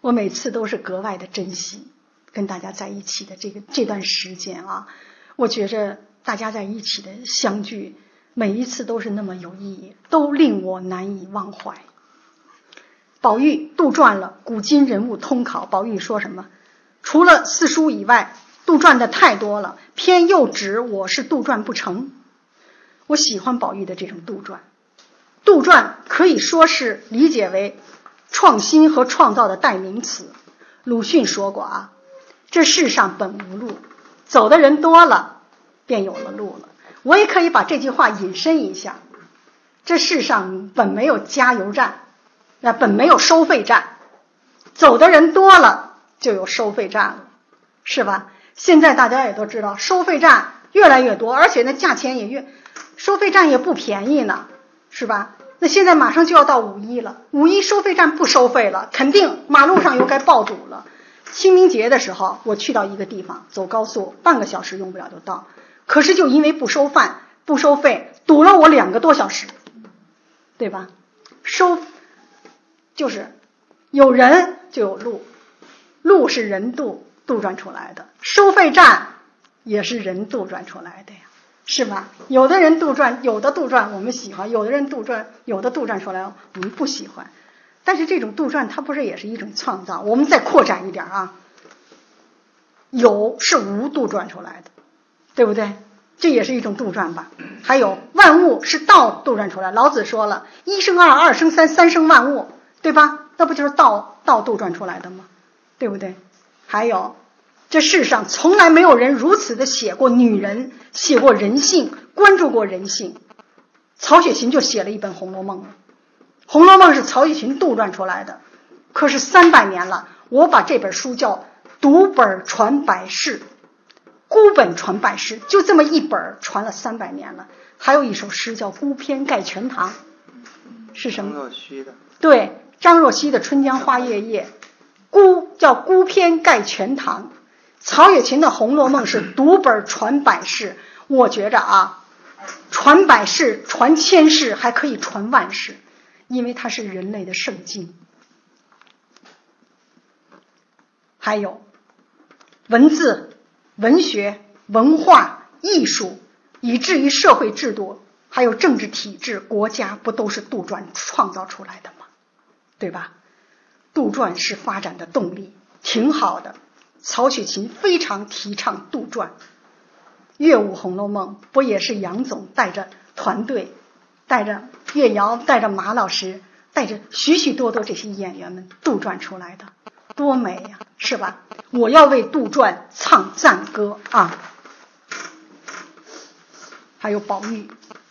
S1: 我每次都是格外的珍惜跟大家在一起的这个这段时间啊，我觉着。大家在一起的相聚，每一次都是那么有意义，都令我难以忘怀。宝玉杜撰了古今人物通考，宝玉说什么？除了四书以外，杜撰的太多了，偏又指我是杜撰不成。我喜欢宝玉的这种杜撰，杜撰可以说是理解为创新和创造的代名词。鲁迅说过啊，这世上本无路，走的人多了。便有了路了。我也可以把这句话引申一下：这世上本没有加油站，那本没有收费站，走的人多了就有收费站了，是吧？现在大家也都知道，收费站越来越多，而且那价钱也越，收费站也不便宜呢，是吧？那现在马上就要到五一了，五一收费站不收费了，肯定马路上又该爆堵了。清明节的时候，我去到一个地方，走高速半个小时用不了就到。可是就因为不收饭不收费，堵了我两个多小时，对吧？收就是有人就有路，路是人杜杜撰出来的，收费站也是人杜撰出来的呀，是吧？有的人杜撰，有的杜撰我们喜欢，有的人杜撰，有的杜撰出来我们不喜欢。但是这种杜撰它不是也是一种创造？我们再扩展一点啊，有是无杜撰出来的，对不对？这也是一种杜撰吧。还有万物是道杜撰出来，老子说了一生二，二生三，三生万物，对吧？那不就是道道杜撰出来的吗？对不对？还有。这世上从来没有人如此的写过女人，写过人性，关注过人性。曹雪芹就写了一本《红楼梦》，《红楼梦》是曹雪芹杜撰出来的。可是三百年了，我把这本书叫读本传百世，孤本传百世，就这么一本传了三百年了。还有一首诗叫《孤篇盖全唐》，是什么？
S3: 张若虚的。
S1: 对，张若虚的《春江花月夜》，孤叫孤篇盖全唐。曹雪芹的《红楼梦》是 读本传百世，我觉着啊，传百世、传千世，还可以传万世，因为它是人类的圣经。还有文字、文学、文化艺术，以至于社会制度，还有政治体制、国家，不都是杜撰创造出来的吗？对吧？杜撰是发展的动力，挺好的。曹雪芹非常提倡杜撰，《乐舞红楼梦》不也是杨总带着团队，带着岳瑶，带着马老师，带着许许多多这些演员们杜撰出来的，多美呀，是吧？我要为杜撰唱赞歌啊！还有宝玉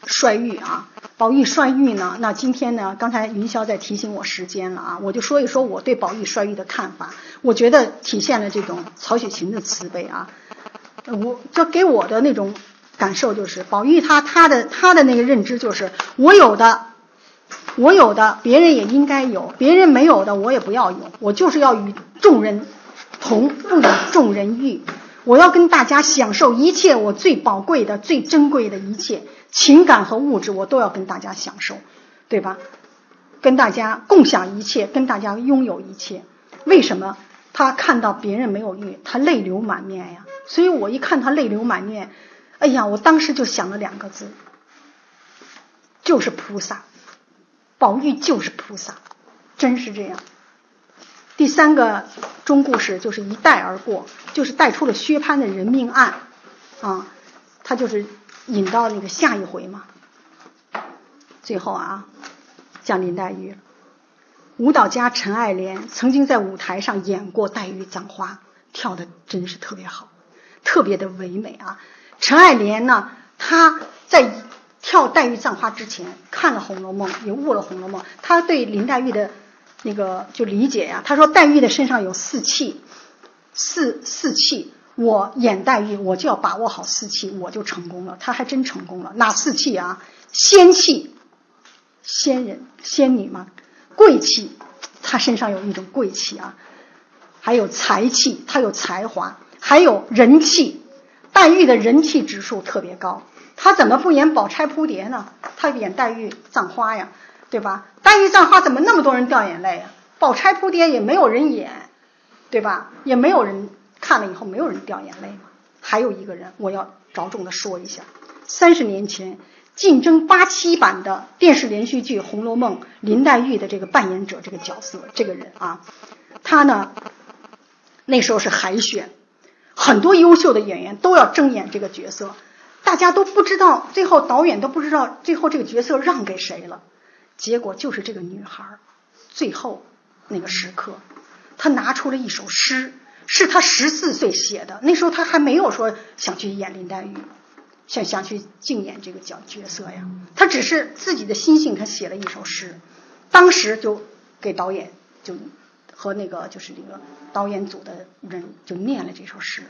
S1: 摔玉啊，宝玉摔玉呢？那今天呢？刚才云霄在提醒我时间了啊，我就说一说我对宝玉摔玉的看法。我觉得体现了这种曹雪芹的慈悲啊，我这给我的那种感受就是，宝玉他他的他的那个认知就是，我有的，我有的别人也应该有，别人没有的我也不要有，我就是要与众人同，不与众人遇，我要跟大家享受一切我最宝贵的、最珍贵的一切情感和物质，我都要跟大家享受，对吧？跟大家共享一切，跟大家拥有一切，为什么？他看到别人没有玉，他泪流满面呀。所以我一看他泪流满面，哎呀，我当时就想了两个字，就是菩萨，宝玉就是菩萨，真是这样。第三个中故事就是一带而过，就是带出了薛蟠的人命案啊，他就是引到那个下一回嘛。最后啊，讲林黛玉。舞蹈家陈爱莲曾经在舞台上演过黛玉葬花，跳的真是特别好，特别的唯美啊！陈爱莲呢，她在跳黛玉葬花之前看了《红楼梦》，也悟了《红楼梦》，她对林黛玉的那个就理解呀。她说黛玉的身上有四气，四四气，我演黛玉，我就要把握好四气，我就成功了。她还真成功了，哪四气啊？仙气，仙人、仙女嘛。贵气，他身上有一种贵气啊，还有才气，他有才华，还有人气。黛玉的人气指数特别高，他怎么不演宝钗扑蝶呢？他演黛玉葬花呀，对吧？黛玉葬花怎么那么多人掉眼泪啊？宝钗扑蝶也没有人演，对吧？也没有人看了以后没有人掉眼泪嘛。还有一个人，我要着重的说一下，三十年前。竞争八七版的电视连续剧《红楼梦》，林黛玉的这个扮演者这个角色，这个人啊，他呢那时候是海选，很多优秀的演员都要争演这个角色，大家都不知道，最后导演都不知道最后这个角色让给谁了，结果就是这个女孩最后那个时刻，她拿出了一首诗，是他十四岁写的，那时候他还没有说想去演林黛玉。想想去竞演这个角角色呀，他只是自己的心性，他写了一首诗，当时就给导演就和那个就是这个导演组的人就念了这首诗，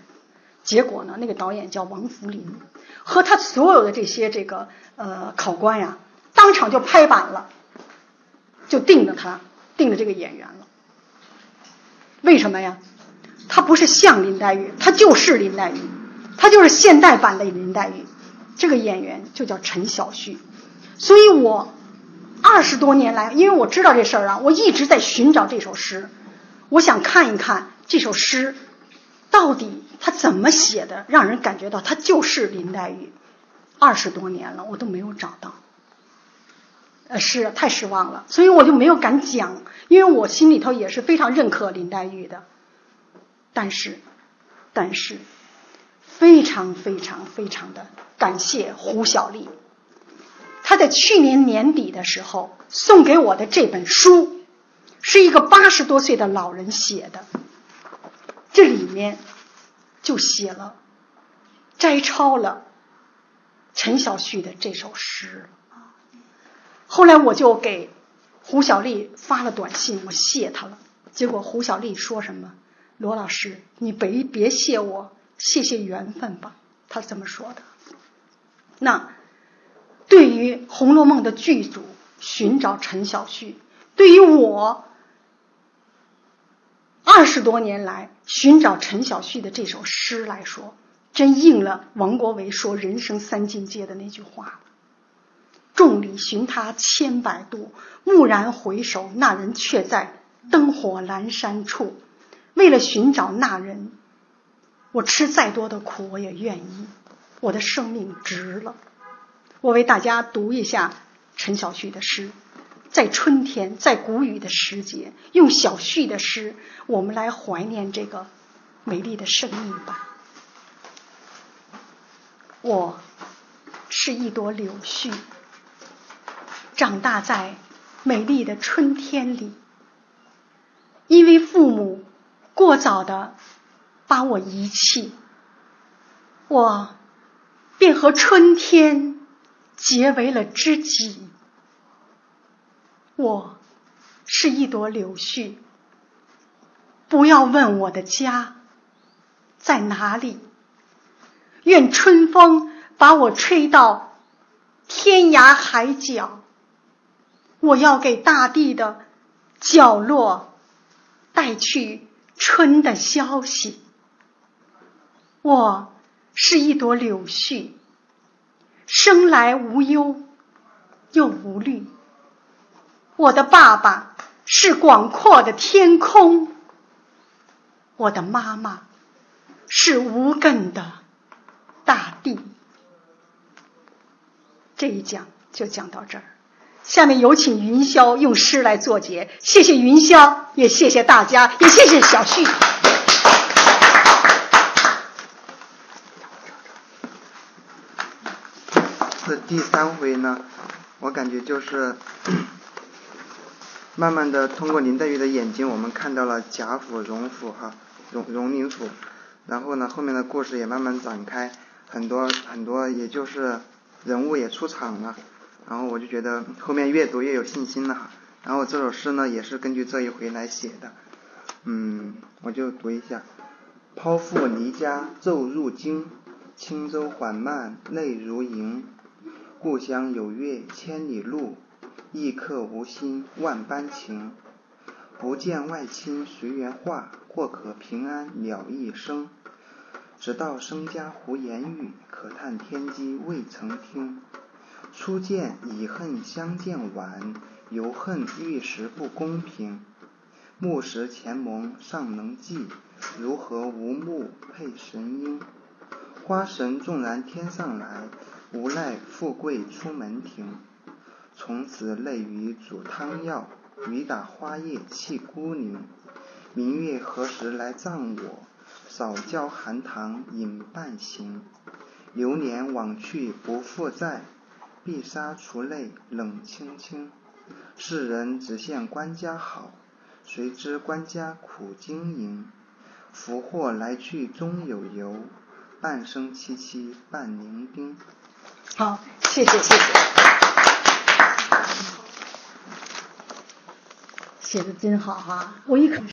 S1: 结果呢，那个导演叫王福林，和他所有的这些这个呃考官呀，当场就拍板了，就定了他，定了这个演员了。为什么呀？他不是像林黛玉，他就是林黛玉。他就是现代版的林黛玉，这个演员就叫陈小旭，所以我二十多年来，因为我知道这事儿啊，我一直在寻找这首诗，我想看一看这首诗到底他怎么写的，让人感觉到他就是林黛玉。二十多年了，我都没有找到。呃，是太失望了，所以我就没有敢讲，因为我心里头也是非常认可林黛玉的。但是，但是，非常非常非常的感谢胡小丽，她在去年年底的时候送给我的这本书，是一个八十多岁的老人写的，这里面就写了，摘抄了陈小旭的这首诗。后来我就给胡小丽发了短信，我谢她了。结果胡小丽说什么？罗老师，你别别谢我，谢谢缘分吧。他这么说的。那对于《红楼梦》的剧组寻找陈小旭，对于我二十多年来寻找陈小旭的这首诗来说，真应了王国维说“人生三境界”的那句话。众里寻他千百度，蓦然回首，那人却在灯火阑珊处。为了寻找那人，我吃再多的苦，我也愿意。我的生命值了。我为大家读一下陈小旭的诗，在春天，在谷雨的时节，用小旭的诗，我们来怀念这个美丽的生命吧。我是一朵柳絮。长大在美丽的春天里，因为父母过早的把我遗弃，我便和春天结为了知己。我是一朵柳絮，不要问我的家在哪里，愿春风把我吹到天涯海角。我要给大地的角落带去春的消息。我是一朵柳絮，生来无忧又无虑。我的爸爸是广阔的天空，我的妈妈是无根的大地。这一讲就讲到这儿。下面有请云霄用诗来作结，谢谢云霄，也谢谢大家，也谢谢小旭。
S3: 这第三回呢，我感觉就是 慢慢的通过林黛玉的眼睛，我们看到了贾府、荣府哈，荣荣宁府，然后呢，后面的故事也慢慢展开，很多很多，也就是人物也出场了。然后我就觉得后面越读越有信心了哈。然后这首诗呢也是根据这一回来写的，嗯，我就读一下：抛腹离家昼入京，轻舟缓慢泪如盈。故乡有月千里路，异客无心万般情。不见外亲随缘化，或可平安了一生。直到生家胡言语，可叹天机未曾听。初见已恨相见晚，犹恨遇时不公平。暮时前盟尚能记，如何无木配神鹰？花神纵然天上来，无奈富贵出门庭。从此泪雨煮汤药，雨打花叶泣孤零。明月何时来葬我？少教寒塘饮半醒。流年往去不复在。碧纱除泪冷清清，世人只羡官家好，谁知官家苦经营。福祸来去终有由，半生凄凄半凝冰。
S1: 好，谢谢谢谢，写的真好哈，我一看。